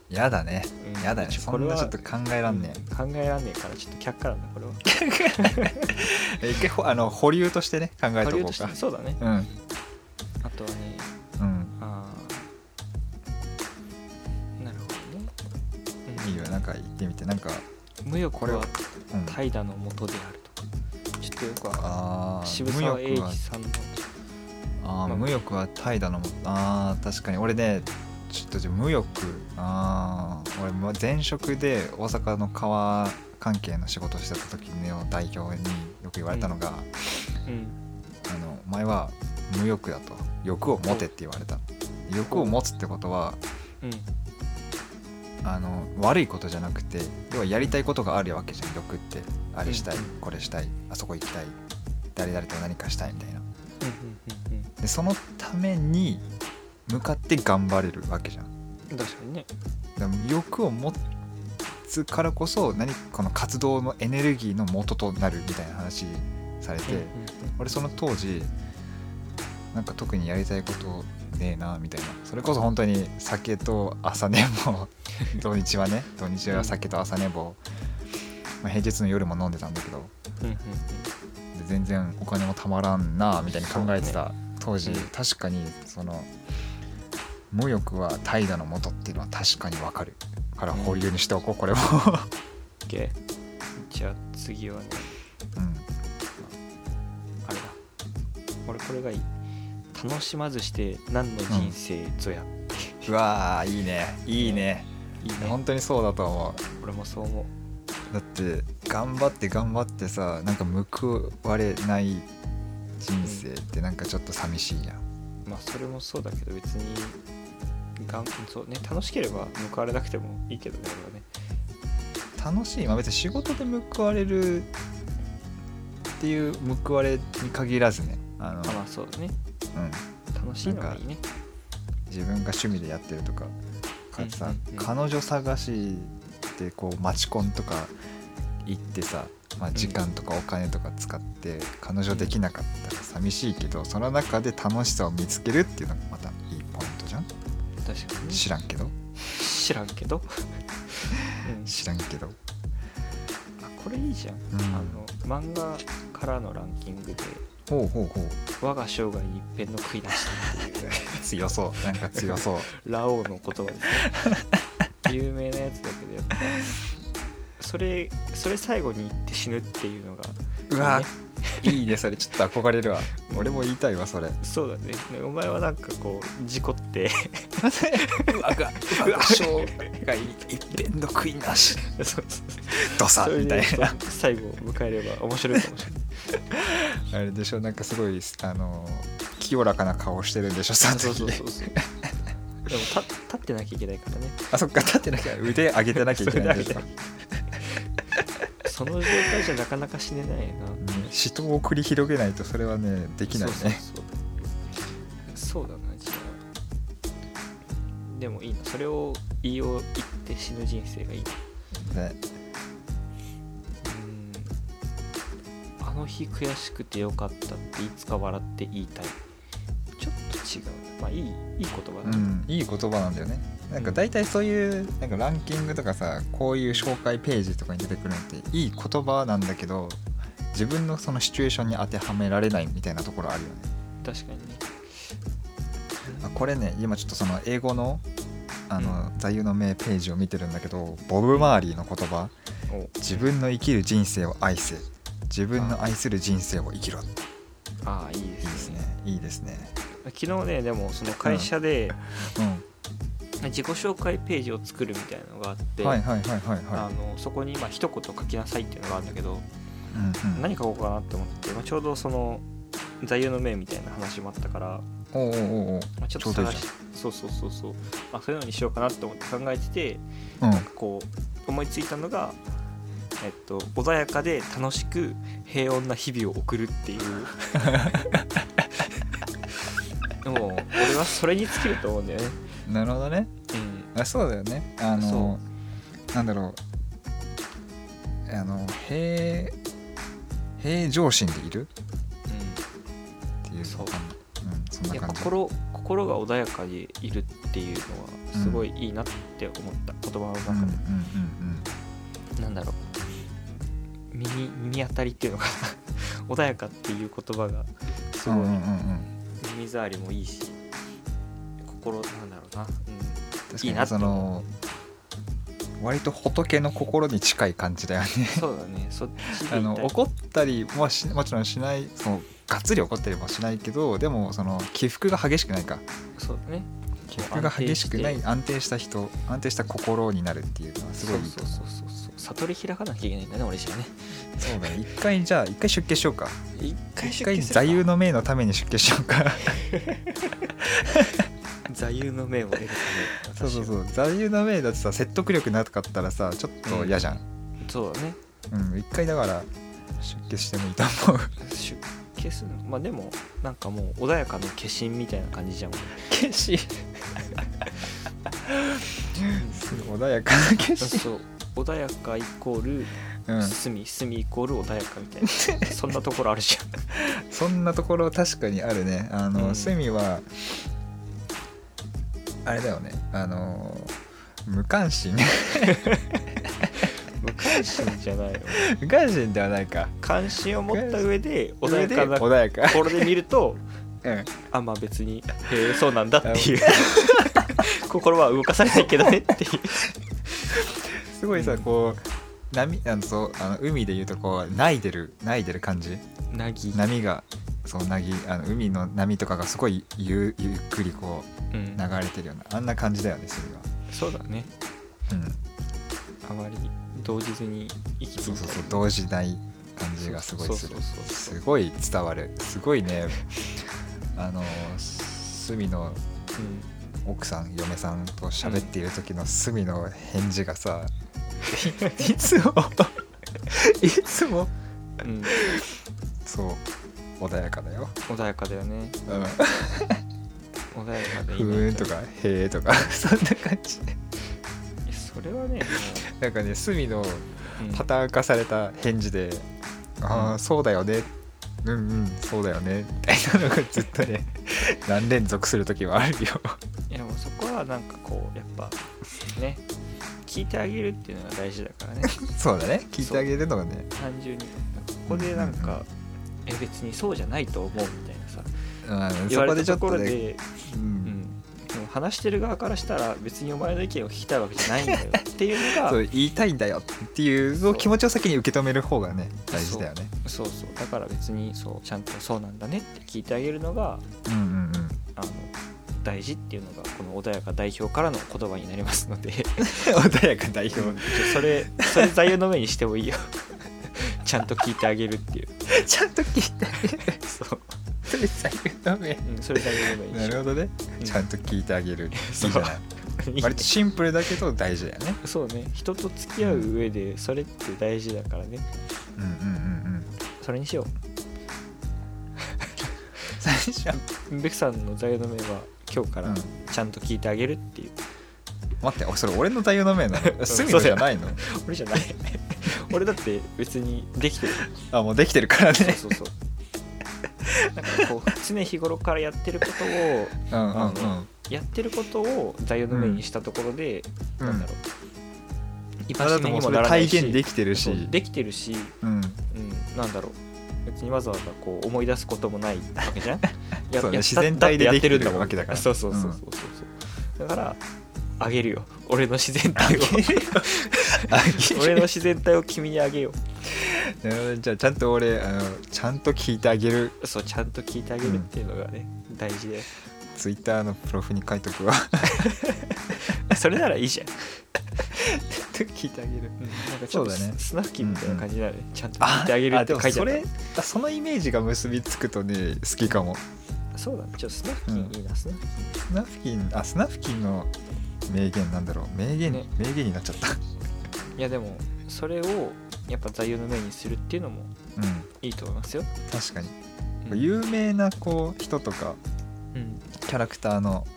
Speaker 1: やだね。
Speaker 2: うん。
Speaker 1: やだね。そ
Speaker 2: ちょこれは
Speaker 1: んなちょっと考えらんね
Speaker 2: 考えらんねえからちょっと却下なんだこれは。
Speaker 1: え 一回ほあの保留としてね考え
Speaker 2: て
Speaker 1: ことうか
Speaker 2: そうだね。
Speaker 1: うん。
Speaker 2: あとはねどね、
Speaker 1: いいよなんか言ってみてなんか
Speaker 2: うん、無欲
Speaker 1: は
Speaker 2: 怠惰のもとであるとか。ちょっとよく
Speaker 1: あー
Speaker 2: 渋沢栄一さんの。
Speaker 1: あ
Speaker 2: あ
Speaker 1: 無欲は怠惰のもあー確かに。俺ねちょっとじゃあ無欲。あー俺も前職で大阪の川関係の仕事をしてた時の代表によく言われたのが、
Speaker 2: うん。
Speaker 1: あのお前は無欲だと。欲を持てって言われた。欲を持つってことは
Speaker 2: うん
Speaker 1: あの悪いことじゃなくて要はやりたいことがあるわけじゃん。欲って。あれしたい、
Speaker 2: うん
Speaker 1: これしたいあそこ行きたい誰々と何かしたいみたいな。
Speaker 2: うんうんうん
Speaker 1: でそのために向かって頑張れるわけじゃん。
Speaker 2: うん確かにね。
Speaker 1: でも欲を持つからこそ何この活動のエネルギーの元となるみたいな話されて、
Speaker 2: うんうん。
Speaker 1: 俺その当時なんか特にやりたいことねえなみたいな。それこそ本当に酒と朝寝坊。土日はね土日は酒と朝寝坊、まあ、平日の夜も飲んでたんだけど。
Speaker 2: うんうん
Speaker 1: で全然お金もたまらんなみたいに考えてた。当時、
Speaker 2: うん。
Speaker 1: 確かにその無欲は怠惰のもとっていうのは確かにわかる。から保留にしておこうこれも、
Speaker 2: OK じゃあ次はね。
Speaker 1: うん、
Speaker 2: あれだ。俺これがいい楽しまずして何の人生ぞや、
Speaker 1: うわーいいね。いいね。
Speaker 2: いいね。
Speaker 1: 本当にそうだと思う。
Speaker 2: 俺もそう思う。
Speaker 1: だって頑張って頑張ってさなんか報われない人生ってなんかちょっと寂しいやん。
Speaker 2: まあそれもそうだけど別にがんそうね楽しければ報われなくてもいいけどね俺はね。
Speaker 1: 楽しい？まあ別に仕事で報われるっていう報われに限らずね。あの、
Speaker 2: あまあそうだね
Speaker 1: うん、
Speaker 2: 楽しいのがいいね。
Speaker 1: 自分が趣味でやってるとかかつさ、
Speaker 2: うん。
Speaker 1: 彼女探しでこうマチコンとか行ってさ、まあ、時間とかお金とか使って彼女できなかったら寂しいけど、その中で楽しさを見つけるっていうのがまたいいポイントじゃん？
Speaker 2: 確かにね。
Speaker 1: 知らんけど。
Speaker 2: 知らんけど、うん、
Speaker 1: 知らんけど、
Speaker 2: あこれいいじゃん。あの漫画からのランキングで
Speaker 1: ほうほうほ「う。
Speaker 2: 我が生涯に一片の悔いなし」っていう
Speaker 1: 強そう。なんか強そう。
Speaker 2: ラオウの言葉ですね。有名なやつだけどやっぱ。それそれ最後に言って死ぬっていうのが。
Speaker 1: うわ
Speaker 2: ね
Speaker 1: いいねそれ。ちょっと憧れるわ。俺も言いたいわそれ。
Speaker 2: そうだね。ねお前はなんかこう事故って。
Speaker 1: うわがうわ生涯一遍の悔いなし。
Speaker 2: そうそう
Speaker 1: ドサみたい
Speaker 2: で
Speaker 1: な
Speaker 2: 最後を迎えれば面白いかもしれない
Speaker 1: あれでしょなんかすごいあの清らかな顔してるんでしょその
Speaker 2: そう
Speaker 1: 時
Speaker 2: そうそうそう。でも立立ってなきゃいけないからね。
Speaker 1: あそっか立ってなきゃ腕上げてなきゃいけないんでしょ
Speaker 2: その状態じゃなかなか死ねないよな。
Speaker 1: ね死闘を繰り広げないとそれはねできないね。
Speaker 2: そうだなじゃあでもいいな。それを言いを言って死ぬ人生がいい。な
Speaker 1: ね
Speaker 2: 日悔しくてよかったっていつか笑って言いたい。ちょっと違う。なまあいいいい言葉だ。ね、
Speaker 1: うん、いい言葉なんだよね。なんか大体そういうなんかランキングとかさこういう紹介ページとかに出てくるのっていい言葉なんだけど自分のそのシチュエーションに当てはめられないみたいなところあるよね。
Speaker 2: 確かにね。
Speaker 1: あこれね今ちょっとその英語のあの座右の銘ページを見てるんだけどボブ・マーリーの言葉。
Speaker 2: お「
Speaker 1: 自分の生きる人生を愛せ自分の愛する人生を生きろ」い
Speaker 2: ああいいです
Speaker 1: ね。いいですね。
Speaker 2: 昨日ねでもその会社で
Speaker 1: う
Speaker 2: 自己紹介ページを作るみたいなのがあって、
Speaker 1: んはいはいはいはい。
Speaker 2: あ
Speaker 1: は
Speaker 2: のそこにまあ一言書きなさいっていうのがあるんだけど、
Speaker 1: いうんうん。
Speaker 2: 何書こうかなって思って、まあ、ちょうどその座右の銘みたいな話もあったから、
Speaker 1: おうおうおう
Speaker 2: ちょっと探しそうそうそうそう、まあ、そういうのにしようかなって思って考えてて
Speaker 1: うん。
Speaker 2: こう思いついたのが、えっと、穏やかで楽しく平穏な日々を送るっていう。もう俺はそれに尽きると思うんだよね、
Speaker 1: なるほどね。
Speaker 2: うん、
Speaker 1: あそうだよね。あのなんだろう。あの平平常心でいる？っていう
Speaker 2: そう。
Speaker 1: うんそんな感じ。
Speaker 2: 心心が穏やかでいるっていうのはすごいいいなって思った。言葉の中で、
Speaker 1: うんうん。うん
Speaker 2: なんだろう耳耳当たりっていうのかな。穏やかっていう言葉がすごい。
Speaker 1: うんうん
Speaker 2: 耳障りもいいし心なんだろうな、うん、いいな
Speaker 1: その割と仏の心に近い感じだよね。
Speaker 2: そうだね。そっちで
Speaker 1: あの怒ったりもしもちろんしないそのがっつり怒ったりもしないけどでもその起伏が激しくないか。
Speaker 2: そうだね。
Speaker 1: 起伏が激しくない
Speaker 2: 安
Speaker 1: 安定した人安定した心になるっていうのはすごいいいと
Speaker 2: そうそうそうそう悟り開かなきゃいけないんだね俺じゃね。
Speaker 1: そうだね。一回じゃあ一回出家しようか。
Speaker 2: 一回
Speaker 1: 一回座右の銘のために出家しようか。
Speaker 2: 座右の銘を得るため
Speaker 1: そうそうそう。座右の銘だってさ説得力なかったらさちょっと嫌じゃん。
Speaker 2: そうだね。
Speaker 1: うん。一回だから出家してもいいと思う。
Speaker 2: 出家するの？まあでもなんかもう穏やかの化身みたいな感じじゃん。俺
Speaker 1: 決心穏やかな決心
Speaker 2: そう穏やかイコール
Speaker 1: うん。
Speaker 2: 隅隅イコール穏やかみたいな。そんなところあるじゃん。
Speaker 1: そんなところ確かにあるね。あの、
Speaker 2: うん。
Speaker 1: 隅はあれだよね。あの無関心。
Speaker 2: 無関心じゃないよ。
Speaker 1: 無関心ではないか。
Speaker 2: 関心を持った上で穏やかな
Speaker 1: 穏やか、
Speaker 2: ところで見ると
Speaker 1: うん、
Speaker 2: あまあ別にへえそうなんだっていう。心は動かされないけどねっていう
Speaker 1: すごいさ、
Speaker 2: うん。
Speaker 1: こう波あのそうあの海でいうとこう泣いてる泣いてる感じ。
Speaker 2: なぎ、
Speaker 1: 波がそうなぎあの海の波とかがすごいゆゆっくりこう
Speaker 2: うん、
Speaker 1: 流れてるようなあんな感じだよねそ
Speaker 2: そうだね。
Speaker 1: れは、
Speaker 2: あまり動じずに生き
Speaker 1: うん、そうそうそう動じない感じがすごいする。
Speaker 2: そうそうそうそう。
Speaker 1: すごい伝わる。すごいね あの隅の
Speaker 2: うん。
Speaker 1: 奥さん嫁さんと喋っている時の隅の返事がさ、いつもいつも？
Speaker 2: うん、
Speaker 1: そう。穏やかだよ、
Speaker 2: 穏やかだよね。
Speaker 1: うん、
Speaker 2: 穏やかでい
Speaker 1: ふ
Speaker 2: いね。
Speaker 1: ーんとかへーとか。そんな感じ。
Speaker 2: それはねも
Speaker 1: なんかね隅の
Speaker 2: う、うん。
Speaker 1: パターン化された返事で「ああそうだよね。うんうんそうだよね」みたいなのがずっとね 何連続する時はあるよ。
Speaker 2: いやもうそこはなんかこうやっぱね聞いてあげるっていうのが大事だからね。
Speaker 1: そうだね。聞いてあげるのがね。
Speaker 2: 単純にここでなんか、え別にそうじゃないと思うみたいなさ
Speaker 1: うん
Speaker 2: 言われたところで、
Speaker 1: う
Speaker 2: うん。ん、でも話してる側からしたら別にお前の意見を聞きたいわけじゃないんだよっていうのが
Speaker 1: そう言いたいんだよっていう気持ちを先に受け止める方がね大事だよね。
Speaker 2: そうそう。だから別にそうちゃんとそうなんだねって聞いてあげるのが
Speaker 1: うんうん
Speaker 2: 大事っていうのがこの穏やか代表からの言葉になりますので
Speaker 1: 穏やか代表。
Speaker 2: それそれ座右の銘にしてもいいよ。ちゃんと聞いてあげるっていう。
Speaker 1: ちゃんと聞いてあげる。
Speaker 2: そう、
Speaker 1: それ最悪だね
Speaker 2: うん、それ座右の銘に
Speaker 1: なるほどね、
Speaker 2: うん。
Speaker 1: ちゃんと聞いてあげる。いい
Speaker 2: そう
Speaker 1: 割とシンプルだけど大事だよね。
Speaker 2: うそうね。人と付き合う上でそれって大事だからね。
Speaker 1: うんうんうんうん。
Speaker 2: それにしよ
Speaker 1: 最初
Speaker 2: うベクさんの座右の銘は今日から
Speaker 1: うん。
Speaker 2: ちゃんと聞いてあげるっていう、
Speaker 1: 待ってそれ俺の座右の銘なの？
Speaker 2: ん。
Speaker 1: 隅のじゃないの？
Speaker 2: 俺じゃない。俺だって別にできてる。
Speaker 1: あもうできてるからね。
Speaker 2: そうそうそう。なんかこう常日頃からやってることを
Speaker 1: うんうん
Speaker 2: あのやってることを座右の銘にしたところで、
Speaker 1: うん。
Speaker 2: なんだろう。居
Speaker 1: あだって
Speaker 2: 場所にも
Speaker 1: もう体現できてるし。
Speaker 2: できてるし、
Speaker 1: うん。
Speaker 2: うん、なんだろう別にわざわざこう思い出すこともないわけじゃん。や
Speaker 1: そうね
Speaker 2: や
Speaker 1: 自然体で
Speaker 2: やってるんだもん
Speaker 1: わけだから。
Speaker 2: そうそうそうそうそう。そうだからあげるよ。俺の自然体を。俺の自然体を君にあげよ
Speaker 1: なるほど。じゃあちゃんと俺あのちゃんと聞いてあげる。
Speaker 2: うそうちゃんと聞いてあげるっていうのがね、大事で。
Speaker 1: ツイッターのプロフに書いとくわ。
Speaker 2: それならいいじゃん、
Speaker 1: 聞いてあげる。
Speaker 2: なんかちょっと
Speaker 1: そうだね。
Speaker 2: スナフキンみたいな感じになる。ね、ちゃんと聞いてあげる
Speaker 1: あ
Speaker 2: って書いてある
Speaker 1: でもそれあそのイメージが結びつくとね好きかも。
Speaker 2: そうだね。ちょっとスナフキンいいな、スナフキン
Speaker 1: スナフキンあスナフキンの名言なんだろう。名言、
Speaker 2: ね。
Speaker 1: 名言になっちゃった。
Speaker 2: いやでもそれをやっぱ座右の銘にするっていうのも
Speaker 1: うん。
Speaker 2: いいと思いますよ、
Speaker 1: 確かに、
Speaker 2: うん。
Speaker 1: 有名なこう人とか
Speaker 2: うん。
Speaker 1: キャラクターの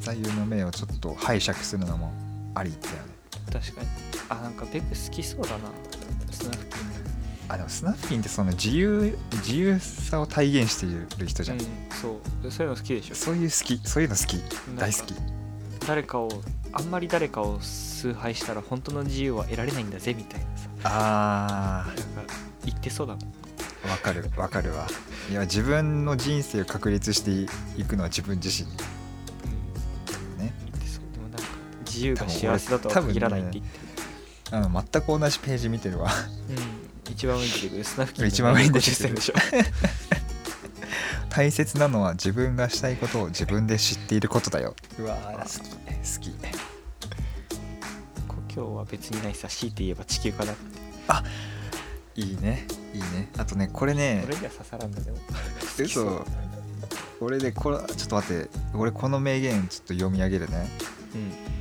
Speaker 1: 座右の銘をちょっと拝借するのもありだよね
Speaker 2: 確かに。あなんかベク好きそうだな。スナフキン。
Speaker 1: あでもスナフキンってその自由自由さを体現している人じゃん、
Speaker 2: うんそう。そういうの好きでしょ。
Speaker 1: そういう好きそういうの好き。大好き。
Speaker 2: 誰かをあんまり誰かを崇拝したら本当の自由は得られないんだぜみたいなさ。
Speaker 1: あ
Speaker 2: なんか言ってそうだもん、
Speaker 1: ーわかるわかるわ。いや自分の人生を確立していくのは自分自身
Speaker 2: 自由が幸せだとは限らないって言って
Speaker 1: あの全く同じページ見てるわ。
Speaker 2: うん、一番上に出てくるスナフキンの
Speaker 1: 一番上に出てくる
Speaker 2: 50銭でしょ
Speaker 1: 大切なのは自分がしたいことを自分で知っていることだよ。うわ
Speaker 2: ー
Speaker 1: 好き。好き。
Speaker 2: 故郷は別にないさ強いて言えば地球かな。って
Speaker 1: いいね。いいね。あとねこれね
Speaker 2: 俺には刺さらんだでも
Speaker 1: 嘘。俺でこれちょっと待って。俺この名言ちょっと読み上げるね。
Speaker 2: うん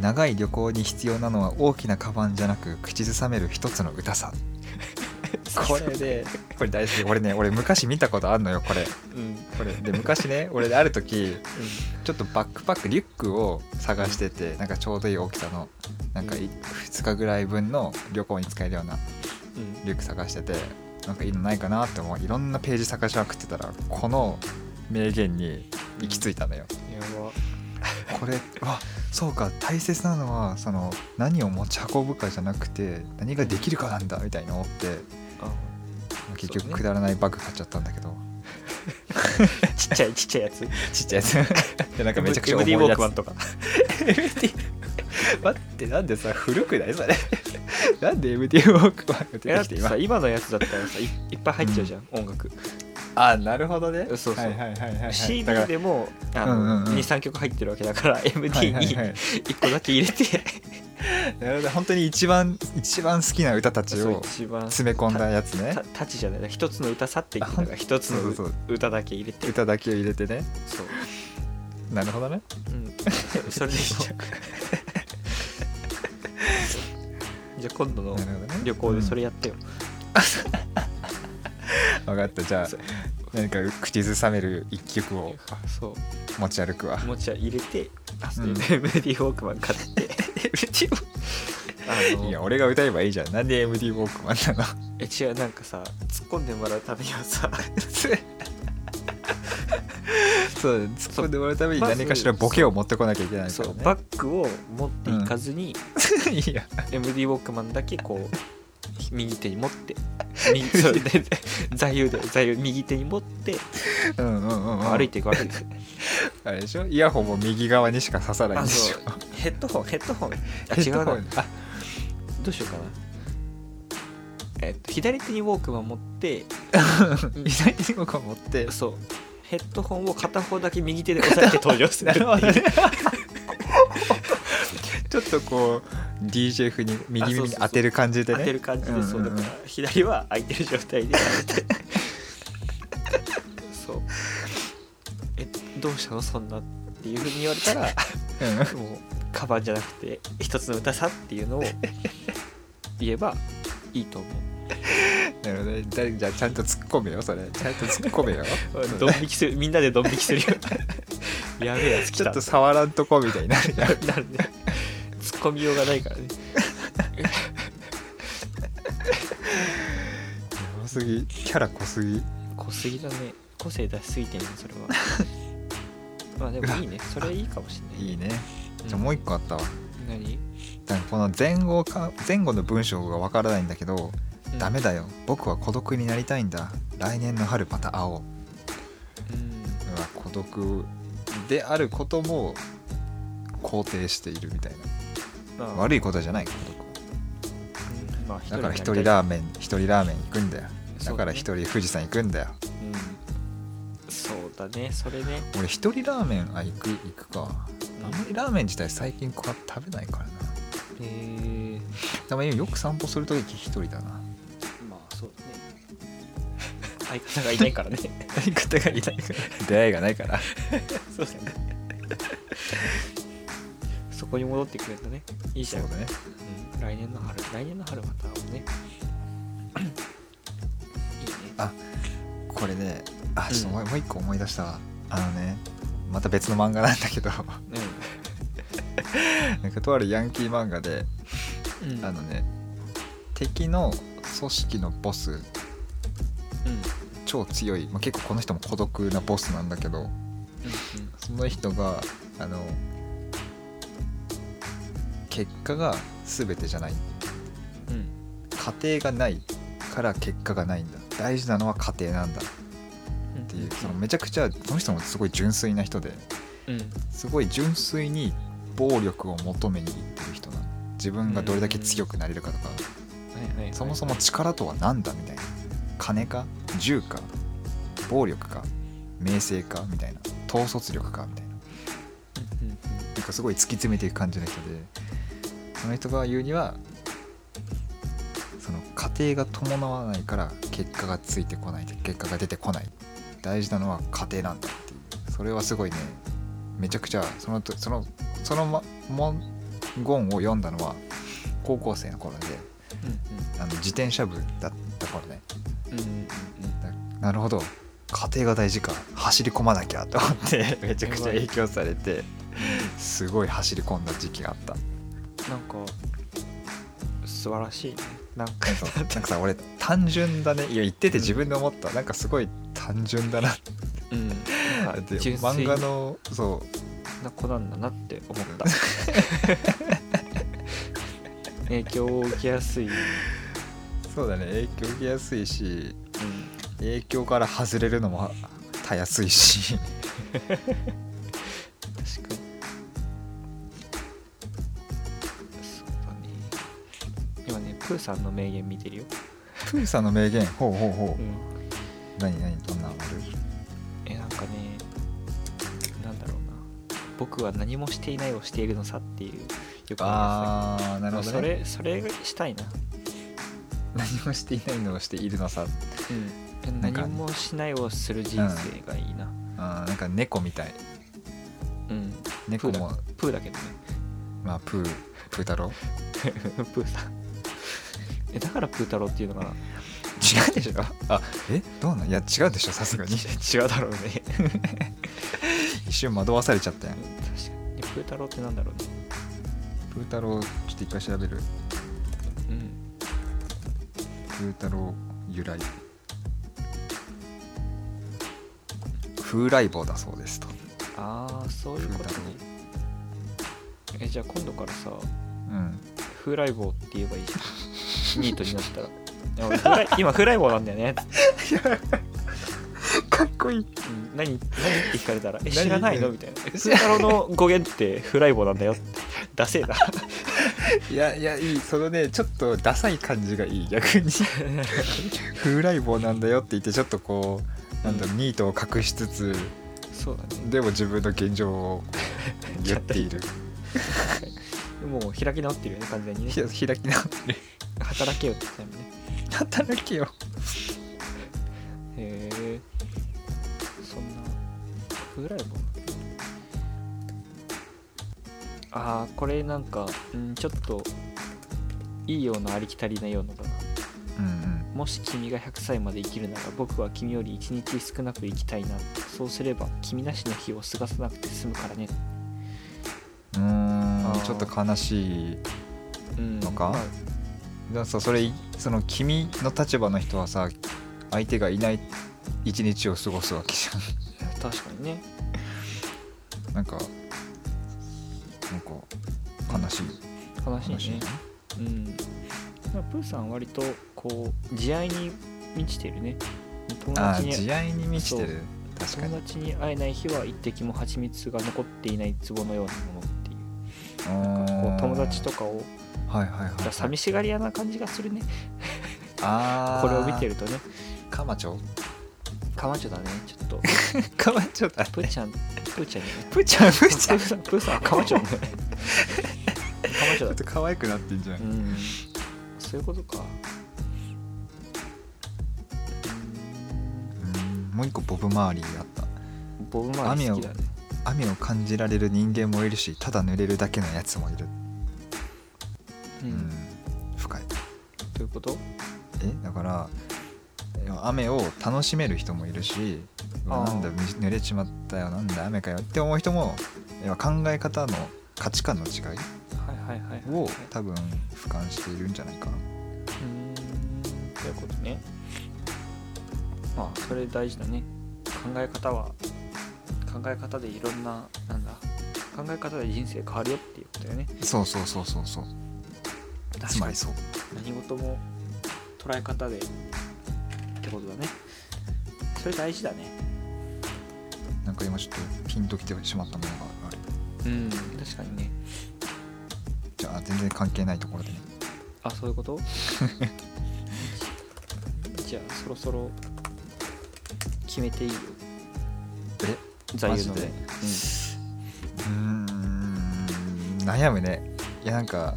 Speaker 1: 長い旅行に必要なのは大きなカバンじゃなく口ずさめる一つの歌さ。これで。これ大好き俺ね俺昔見たことあんのよこれ。
Speaker 2: うん。
Speaker 1: これ。で昔ね俺である時ちょっとバックパックリュックを探しててなんかちょうどいい大きさのなんかい
Speaker 2: うん。
Speaker 1: 2日ぐらい分の旅行に使えるような
Speaker 2: うん。
Speaker 1: リュック探しててなんかいいのないかなって思う。いろんなページ探しまくってたらこの名言に行き着いたのよ、
Speaker 2: やば
Speaker 1: これあそうか大切なのはその何を持ち運ぶかじゃなくて何ができるかなんだみたいに思って
Speaker 2: あ
Speaker 1: 結局くだらないバッグ買っちゃったんだけど、
Speaker 2: ちっちゃいちっちゃいやつ。
Speaker 1: ちっちゃいやつ。でなんかめちゃくちゃ重
Speaker 2: MD
Speaker 1: いやつ。
Speaker 2: ウォークマンとか。
Speaker 1: 待ってなんでさ古くないそれ。なんで MD ウォークマンが出
Speaker 2: てて
Speaker 1: き今
Speaker 2: さ今のやつだったらさいいっぱい入っちゃうじゃん、音楽
Speaker 1: あ なるほどね。
Speaker 2: そうそう。
Speaker 1: はいはいはい
Speaker 2: CD でもあ
Speaker 1: うんうん
Speaker 2: の
Speaker 1: うん。
Speaker 2: 23曲入ってるわけだから
Speaker 1: はい
Speaker 2: MD に
Speaker 1: はいはい
Speaker 2: 1個だけ入れて。
Speaker 1: なるほど本当に一番一番好きな歌たちを詰め込んだやつね。
Speaker 2: たタチじゃない。一つの歌さって言ってたから
Speaker 1: あ
Speaker 2: 一つの歌だけ入れて。
Speaker 1: 歌だけを入れてね。
Speaker 2: そう、
Speaker 1: なるほどね。
Speaker 2: うん、それでいいじゃん。じゃあ今度の旅行でそれやってよ、
Speaker 1: 分かった。じゃあ
Speaker 2: そう。
Speaker 1: 何か口ずさめる一曲を
Speaker 2: そう。
Speaker 1: 持ち歩くわ。
Speaker 2: 持ち入れて
Speaker 1: うん。
Speaker 2: で MD ウォークマン買って。MD ウォークあの
Speaker 1: いや俺が歌えばいいじゃん。なんで MD ウォークマンなの？
Speaker 2: え違うなんかさ突っ込んでもらうためにはさ
Speaker 1: そう突っ込んでもらうために何かしらボケを持ってこなきゃいけないか
Speaker 2: そう
Speaker 1: らね
Speaker 2: バッグを持っていかずに、
Speaker 1: いや。
Speaker 2: MD ウォークマンだけこう右手に持って右そうでで座右で座右右手に持って
Speaker 1: うんうんうん、うん、
Speaker 2: 歩いていくわけです。よ、
Speaker 1: あれでしょ？イヤホンも右側にしか刺さないん
Speaker 2: あ
Speaker 1: でしょ？
Speaker 2: そう。ヘッドホンヘッドホン。あ
Speaker 1: ヘ
Speaker 2: 違うな
Speaker 1: ッドホン。あ。
Speaker 2: どうしようかな。えっと左手にウォークマン持って
Speaker 1: 左手にこう持って。
Speaker 2: そう。ヘッドホンを片方だけ右手で押さえて登場するっていう。
Speaker 1: なるほどね。ちょっとこう DJ 風に右耳に当てる感じでね。
Speaker 2: 当てる感じで、そう。だから左は空いてる状態で。そう。えどうしたの？そんなっていうふうに言われたら
Speaker 1: うん。
Speaker 2: もうカバンじゃなくて一つの歌さっていうのを言えばいいと思
Speaker 1: なるほどじゃあちゃんと突っ込めよそれ。ちゃんと突っ込めよ。
Speaker 2: う ドン引きするみんなでドン引きするよ。やべえやつ来
Speaker 1: ちょったと触らんとこみたいになるじゃん。
Speaker 2: なるね突っ込みようがないからね。
Speaker 1: やばすぎ。キャラ濃すぎ。
Speaker 2: 濃すぎだね。個性出しすぎてんねそれは。まあでもいいね。それいいかもしんない
Speaker 1: いいね。
Speaker 2: うん。
Speaker 1: じゃあもう一個あったわ。
Speaker 2: 何、
Speaker 1: だからこの前後か前後の文章がわからないんだけど、
Speaker 2: うん。
Speaker 1: ダメだよ。僕は孤独になりたいんだ。来年の春また会おう。
Speaker 2: うん。
Speaker 1: 孤独であることも肯定しているみたいな。
Speaker 2: まあ
Speaker 1: 悪いことじゃない孤独
Speaker 2: うん。まあ
Speaker 1: だから一人ラーメン一人ラーメン行くんだよ。だから一人富士山行くんだよ。
Speaker 2: うん。そうだね。それね。
Speaker 1: 俺一人ラーメンあ行く行くか。あんまりラーメン自体最近こう食べないからな。
Speaker 2: えー、
Speaker 1: たまによく散歩するとき一人だな。
Speaker 2: まあそうだね。相方がいないからね。
Speaker 1: 相方がいないから。出会いがないから。
Speaker 2: そうだねそこに戻ってくるんだね。いいじゃん。
Speaker 1: ね。
Speaker 2: うん、来年の春。来年の春またねいいね。
Speaker 1: あこれねあちょっともう,、もう一個思い出したわ。あのねまた別の漫画なんだけど。なんかとあるヤンキー漫画で
Speaker 2: うん。うん
Speaker 1: あのね敵の組織のボス
Speaker 2: うん。
Speaker 1: 超強い、まあ、結構この人も孤独なボスなんだけどその人があの結果が全てじゃない。
Speaker 2: うん。うん
Speaker 1: 家庭がないから結果がないんだ。大事なのは家庭なんだ。
Speaker 2: うん
Speaker 1: っていうそのめちゃくちゃその人もすごい純粋な人で
Speaker 2: うん。
Speaker 1: すごい純粋に暴力を求めにいってる人なの。自分がどれだけ強くなれるかとか。そもそも力とは何だみたいな。金か銃か暴力か名声かみたいな。統率力かみたいな
Speaker 2: うんうん
Speaker 1: なんかすごい突き詰めていく感じの人でその人が言うにはその家庭が伴わないから結果がついてこない結果が出てこない。大事なのは家庭なんだっていう。それはすごいねめちゃくちゃそのとそのそのま文言を読んだのは高校生の頃で
Speaker 2: うん
Speaker 1: あの自転車部だった頃ね。
Speaker 2: うんうんうん
Speaker 1: なるほど。家庭が大事か。走り込まなきゃと思ってめちゃくちゃ影響されてすごい走り込んだ時期があった。
Speaker 2: なんか素晴らしいね。なんか
Speaker 1: なんかさ俺単純だね。いや言ってて自分で思った。なんかすごい単純だな。
Speaker 2: うん。なんか
Speaker 1: 漫画のそう。
Speaker 2: な子なんだなって思った。影響を受けやすい、うん、
Speaker 1: そうだね。影響受けやすいし影響から外れるのもたやすいし。
Speaker 2: 確かにプーさんの名言見てるよ、
Speaker 1: プーさんの名言？ほうほうほう。
Speaker 2: うん、
Speaker 1: 何何どんなのある
Speaker 2: えなんかねなんだろうな。僕は何もしていないをしているのさっていうよくあ
Speaker 1: あーな
Speaker 2: る
Speaker 1: ほど、ね、
Speaker 2: それそれしたいな。
Speaker 1: 何もしていないのをしているのさ。
Speaker 2: うん。何もしないをする人生がいいな。
Speaker 1: あーなんか猫みたい。
Speaker 2: うん、
Speaker 1: 猫も。
Speaker 2: プーだけどね。
Speaker 1: まあプー。プー太郎？
Speaker 2: プーさんえだからプー太郎っていうのかな
Speaker 1: 違うでしょ？あえ？どうなん？いや違うでしょさすがに。
Speaker 2: 違うだろうね。
Speaker 1: 一瞬惑わされちゃったやん。
Speaker 2: 確かに。プー太郎ってなんだろうね。
Speaker 1: プー太郎ちょっと一回調べる。
Speaker 2: うん。
Speaker 1: プー太郎由来。風来坊だそうですと。
Speaker 2: ああそういうことね。えじゃあ今度からさ
Speaker 1: うん。
Speaker 2: 風来坊って言えばいいじゃんニートになったら。いや俺風来今風来坊なんだよね、
Speaker 1: かっこいい。
Speaker 2: うん、何何って聞かれたら「え
Speaker 1: 何？
Speaker 2: 知らないの?」みたいな「え風太郎の語源って風来坊なんだよ」って。ダセえな。
Speaker 1: いやいやいい。そのねちょっとダサい感じがいい逆に。風来坊なんだよって言ってちょっとこうなんだろうニートを隠しつつ
Speaker 2: そうだね。
Speaker 1: でも自分の現状を言っている
Speaker 2: もう開き直ってるよね完全にね。
Speaker 1: ひ 開き直ってる。
Speaker 2: 働けよって言ったよね。
Speaker 1: 働けよ。
Speaker 2: へえ。そんな風来坊ああこれなんか、うん、ちょっといいようなありきたりなようなだな。
Speaker 1: うんうん。
Speaker 2: もし君が100歳まで生きるなら僕は君より1日少なく生きたいな。そうすれば君なしの日を過ごさなくて済むからね
Speaker 1: うー。んちょっと悲しい
Speaker 2: うん
Speaker 1: のか？
Speaker 2: まあ
Speaker 1: だからさそれその君の立場の人はさ相手がいない一日を過ごすわけじ
Speaker 2: 確かにね。
Speaker 1: ゃんなんかなんか悲しい。
Speaker 2: 悲しいね。
Speaker 1: 悲しいね。
Speaker 2: うん。まあプーさん割とこう慈愛に満ちてるね。友達に
Speaker 1: 慈愛に満ちてる。確かに。
Speaker 2: 友達に会えない日は一滴も蜂蜜が残っていない壺のようなものこう友達とかを
Speaker 1: はいはいはい、はい、
Speaker 2: 寂しがり屋な感じがするね。
Speaker 1: ああ
Speaker 2: これを見てるとね。
Speaker 1: カマチョ？
Speaker 2: かまちょだね。ちょっと。
Speaker 1: カマチョだ
Speaker 2: プーちゃん。プーちゃん。
Speaker 1: プチャプ
Speaker 2: プ
Speaker 1: チャ
Speaker 2: ーさんプーさん。はかまちょだね。かまちょだ
Speaker 1: ちょっと可愛くなってんじゃん、
Speaker 2: うん。そういうことか。
Speaker 1: うん。もう一個ボブ・マーリーあった。
Speaker 2: うんボブマーリー好きだね
Speaker 1: 雨を感じられる人間もいるしただ濡れるだけのやつもいる。
Speaker 2: うん、
Speaker 1: うん深い。
Speaker 2: どういうこと？
Speaker 1: えだから雨を楽しめる人もいるしなんだ濡れちまったよなんだ雨かよって思う人も考え方の価値観の違いを多分俯瞰しているんじゃないかな。
Speaker 2: うーん。そういうことね。まあそれ大事だね。考え方は考え方でいろんななんだ考え方で人生変わるよっていうことだよね。
Speaker 1: そうそうそうそうそう。つまりそう。
Speaker 2: 何事も捉え方でってことだね。それ大事だね。
Speaker 1: なんか今ちょっとピンときてしまったものがある。
Speaker 2: うん確かにね。
Speaker 1: じゃあ全然関係ないところでね。
Speaker 2: あそういうこと？じゃあそろそろ決めていいよ。
Speaker 1: え
Speaker 2: 座右の銘。
Speaker 1: うーん。悩むね。いやなんか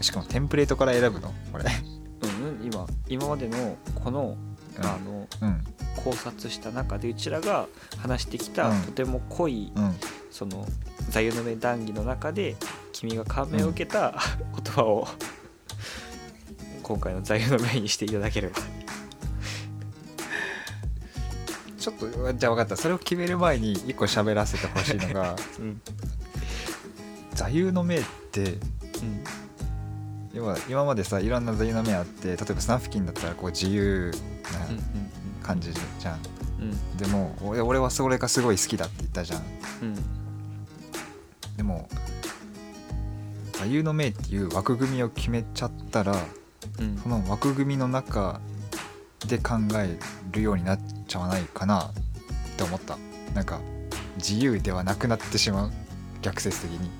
Speaker 1: しかもテンプレートから選ぶの？これ。
Speaker 2: うん、うん、今今までのこの
Speaker 1: うん。
Speaker 2: あの
Speaker 1: うん。
Speaker 2: 考察した中でうちらが話してきた
Speaker 1: うん。
Speaker 2: とても濃い
Speaker 1: うん。
Speaker 2: その座右の銘談義の中で君が感銘を受けた 言葉を今回の座右の銘にしていただければ
Speaker 1: ちょっとじゃあ分かった。それを決める前に一個喋らせてほしいのが
Speaker 2: うん。
Speaker 1: 座右の銘って要は今までさいろんな座右の銘あって例えばスナフキンだったらこう自由
Speaker 2: うん
Speaker 1: な感じじゃん、
Speaker 2: うん。
Speaker 1: でも俺俺はそれがすごい好きだって言ったじゃん。
Speaker 2: うん。
Speaker 1: でも座右の銘っていう枠組みを決めちゃったら
Speaker 2: うん。
Speaker 1: その枠組みの中で考えるようになっちゃわないかなって思った。なんか自由ではなくなってしまう。逆説的に。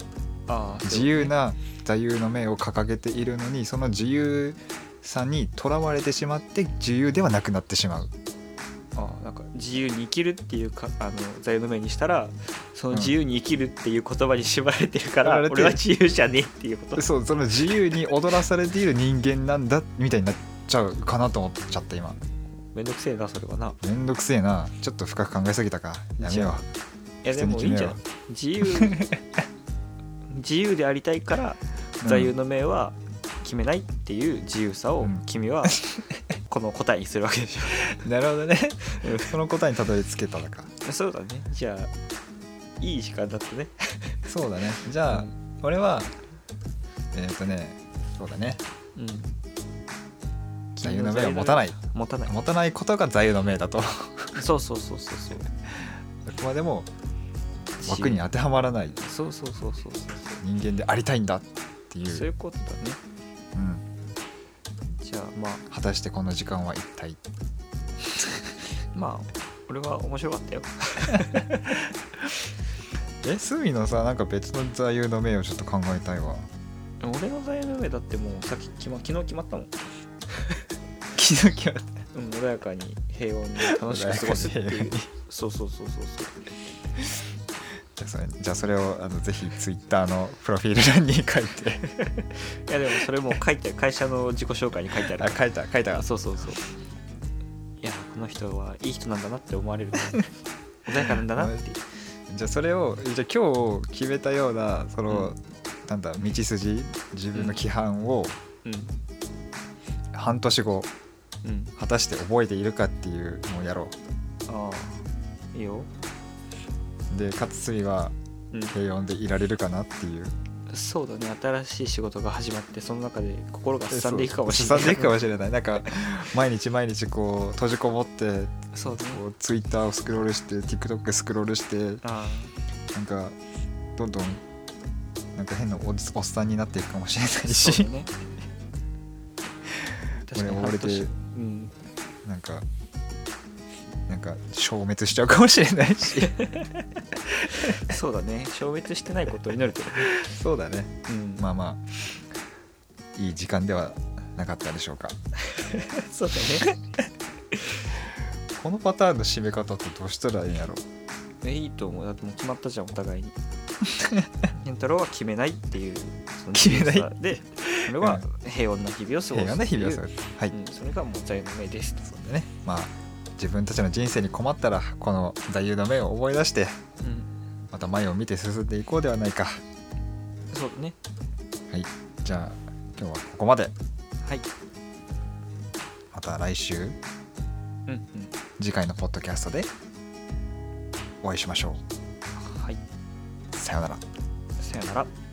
Speaker 2: ああ
Speaker 1: 自由な座右の銘を掲げているのにその自由さにとらわれてしまって自由ではなくなってしまう。
Speaker 2: ああなんか自由に生きるっていうかあの座右の銘にしたらその自由に生きるっていう言葉に縛られてるから、
Speaker 1: 縛られて
Speaker 2: 俺は自由じゃねえっていうこと。
Speaker 1: そうその自由に踊らされている人間なんだみたいになっちゃうかなと思っちゃった今。
Speaker 2: めんどくせえなそれはな。
Speaker 1: めんどくせえな。ちょっと深く考えすぎたか。やめよ
Speaker 2: いやでもいいんじゃない？自由。自由でありたいから
Speaker 1: うん。
Speaker 2: 座右の銘は決めないっていう自由さを
Speaker 1: うん。
Speaker 2: 君はこの答えにするわけでし
Speaker 1: う なるほどね。その答えにたどり着けたのか。
Speaker 2: ょそうだね。じゃあいい時間だったね。
Speaker 1: そうだね。じゃあ、
Speaker 2: うん。
Speaker 1: 俺はえっ、とねそうだね。
Speaker 2: うん
Speaker 1: 座右の銘を持たない。
Speaker 2: 持たない。
Speaker 1: 持たないことが座右の銘だと。
Speaker 2: そうそうそうそうそう。
Speaker 1: どこまでも枠に当てはまらない。
Speaker 2: そうそうそうそうそう。
Speaker 1: 人間でありたいんだっていう。
Speaker 2: そういうことだね。
Speaker 1: うん、
Speaker 2: じゃあまあ。
Speaker 1: 果たしてこの時間は一体？
Speaker 2: まあ俺は面白かったよ。
Speaker 1: えスミのさなんか別の座右の銘をちょっと考えたいわ。
Speaker 2: 俺の座右の銘だってもうさっき決ま昨日決まったもん、
Speaker 1: 気づきは
Speaker 2: うん、穏やかに平穏に楽しく過ごすって
Speaker 1: 穏やかに平
Speaker 2: そう。そうそうそうそう。
Speaker 1: じゃあそれじゃあそれをあのぜひツイッターのプロフィール欄に書いて。
Speaker 2: いやでもそれもう書いて会社の自己紹介に書いてある。
Speaker 1: あ書いた書いた。
Speaker 2: あそうそうそう。いやこの人はいい人なんだなって思われるから穏やかなんだなって
Speaker 1: じゃあそれをじゃあ今日決めたようなその、
Speaker 2: うん。
Speaker 1: なんだ道筋自分の規範を
Speaker 2: うん。
Speaker 1: 半年後
Speaker 2: うん
Speaker 1: 果たして覚えているかっていうのをやろ
Speaker 2: ああ。いいよ。
Speaker 1: うでかつスミは
Speaker 2: うん。
Speaker 1: 平穏でいられるかなっていう。
Speaker 2: そうだね。新しい仕事が始まってその中で心がすさんでいくかもしれない。
Speaker 1: すさんでいくかもしれない。なんか毎日毎日こう閉じこもって
Speaker 2: そうだね。
Speaker 1: こうツイッターをスクロールして TikTok スクロールして
Speaker 2: あ
Speaker 1: なんかどんどんなんか変なおっさんになっていくかもしれな
Speaker 2: あ
Speaker 1: いし。
Speaker 2: ね。確かに
Speaker 1: 俺追われて
Speaker 2: うん
Speaker 1: なんかなんか消滅しちゃうかもしれないし。
Speaker 2: そうだね。消滅してないことを祈るけどね
Speaker 1: そうだね。
Speaker 2: うん。
Speaker 1: まあまあいい時間ではなかったでしょうか。
Speaker 2: そうだね。
Speaker 1: このパターンの締め方ってどうしたらいいんやろ？
Speaker 2: えいいと思う。だってもう決まったじゃんお互いに。健太郎は決めないっていう
Speaker 1: 決めない？
Speaker 2: 自由さで俺は平穏な日々を過ごす。
Speaker 1: 平和な日々を過ごす。はい、
Speaker 2: うん、それがもう座右の銘です
Speaker 1: そうだね。まあ自分たちの人生に困ったらこの座右の銘を思い出して
Speaker 2: うん。
Speaker 1: また前を見て進んでいこうではないか。
Speaker 2: そうだね。
Speaker 1: はい。じゃあ今日はここまで。
Speaker 2: はい。
Speaker 1: また来週。
Speaker 2: うんうん。
Speaker 1: 次回のポッドキャストでお会いしましょ
Speaker 2: はい、
Speaker 1: うさようなら。
Speaker 2: さよなら。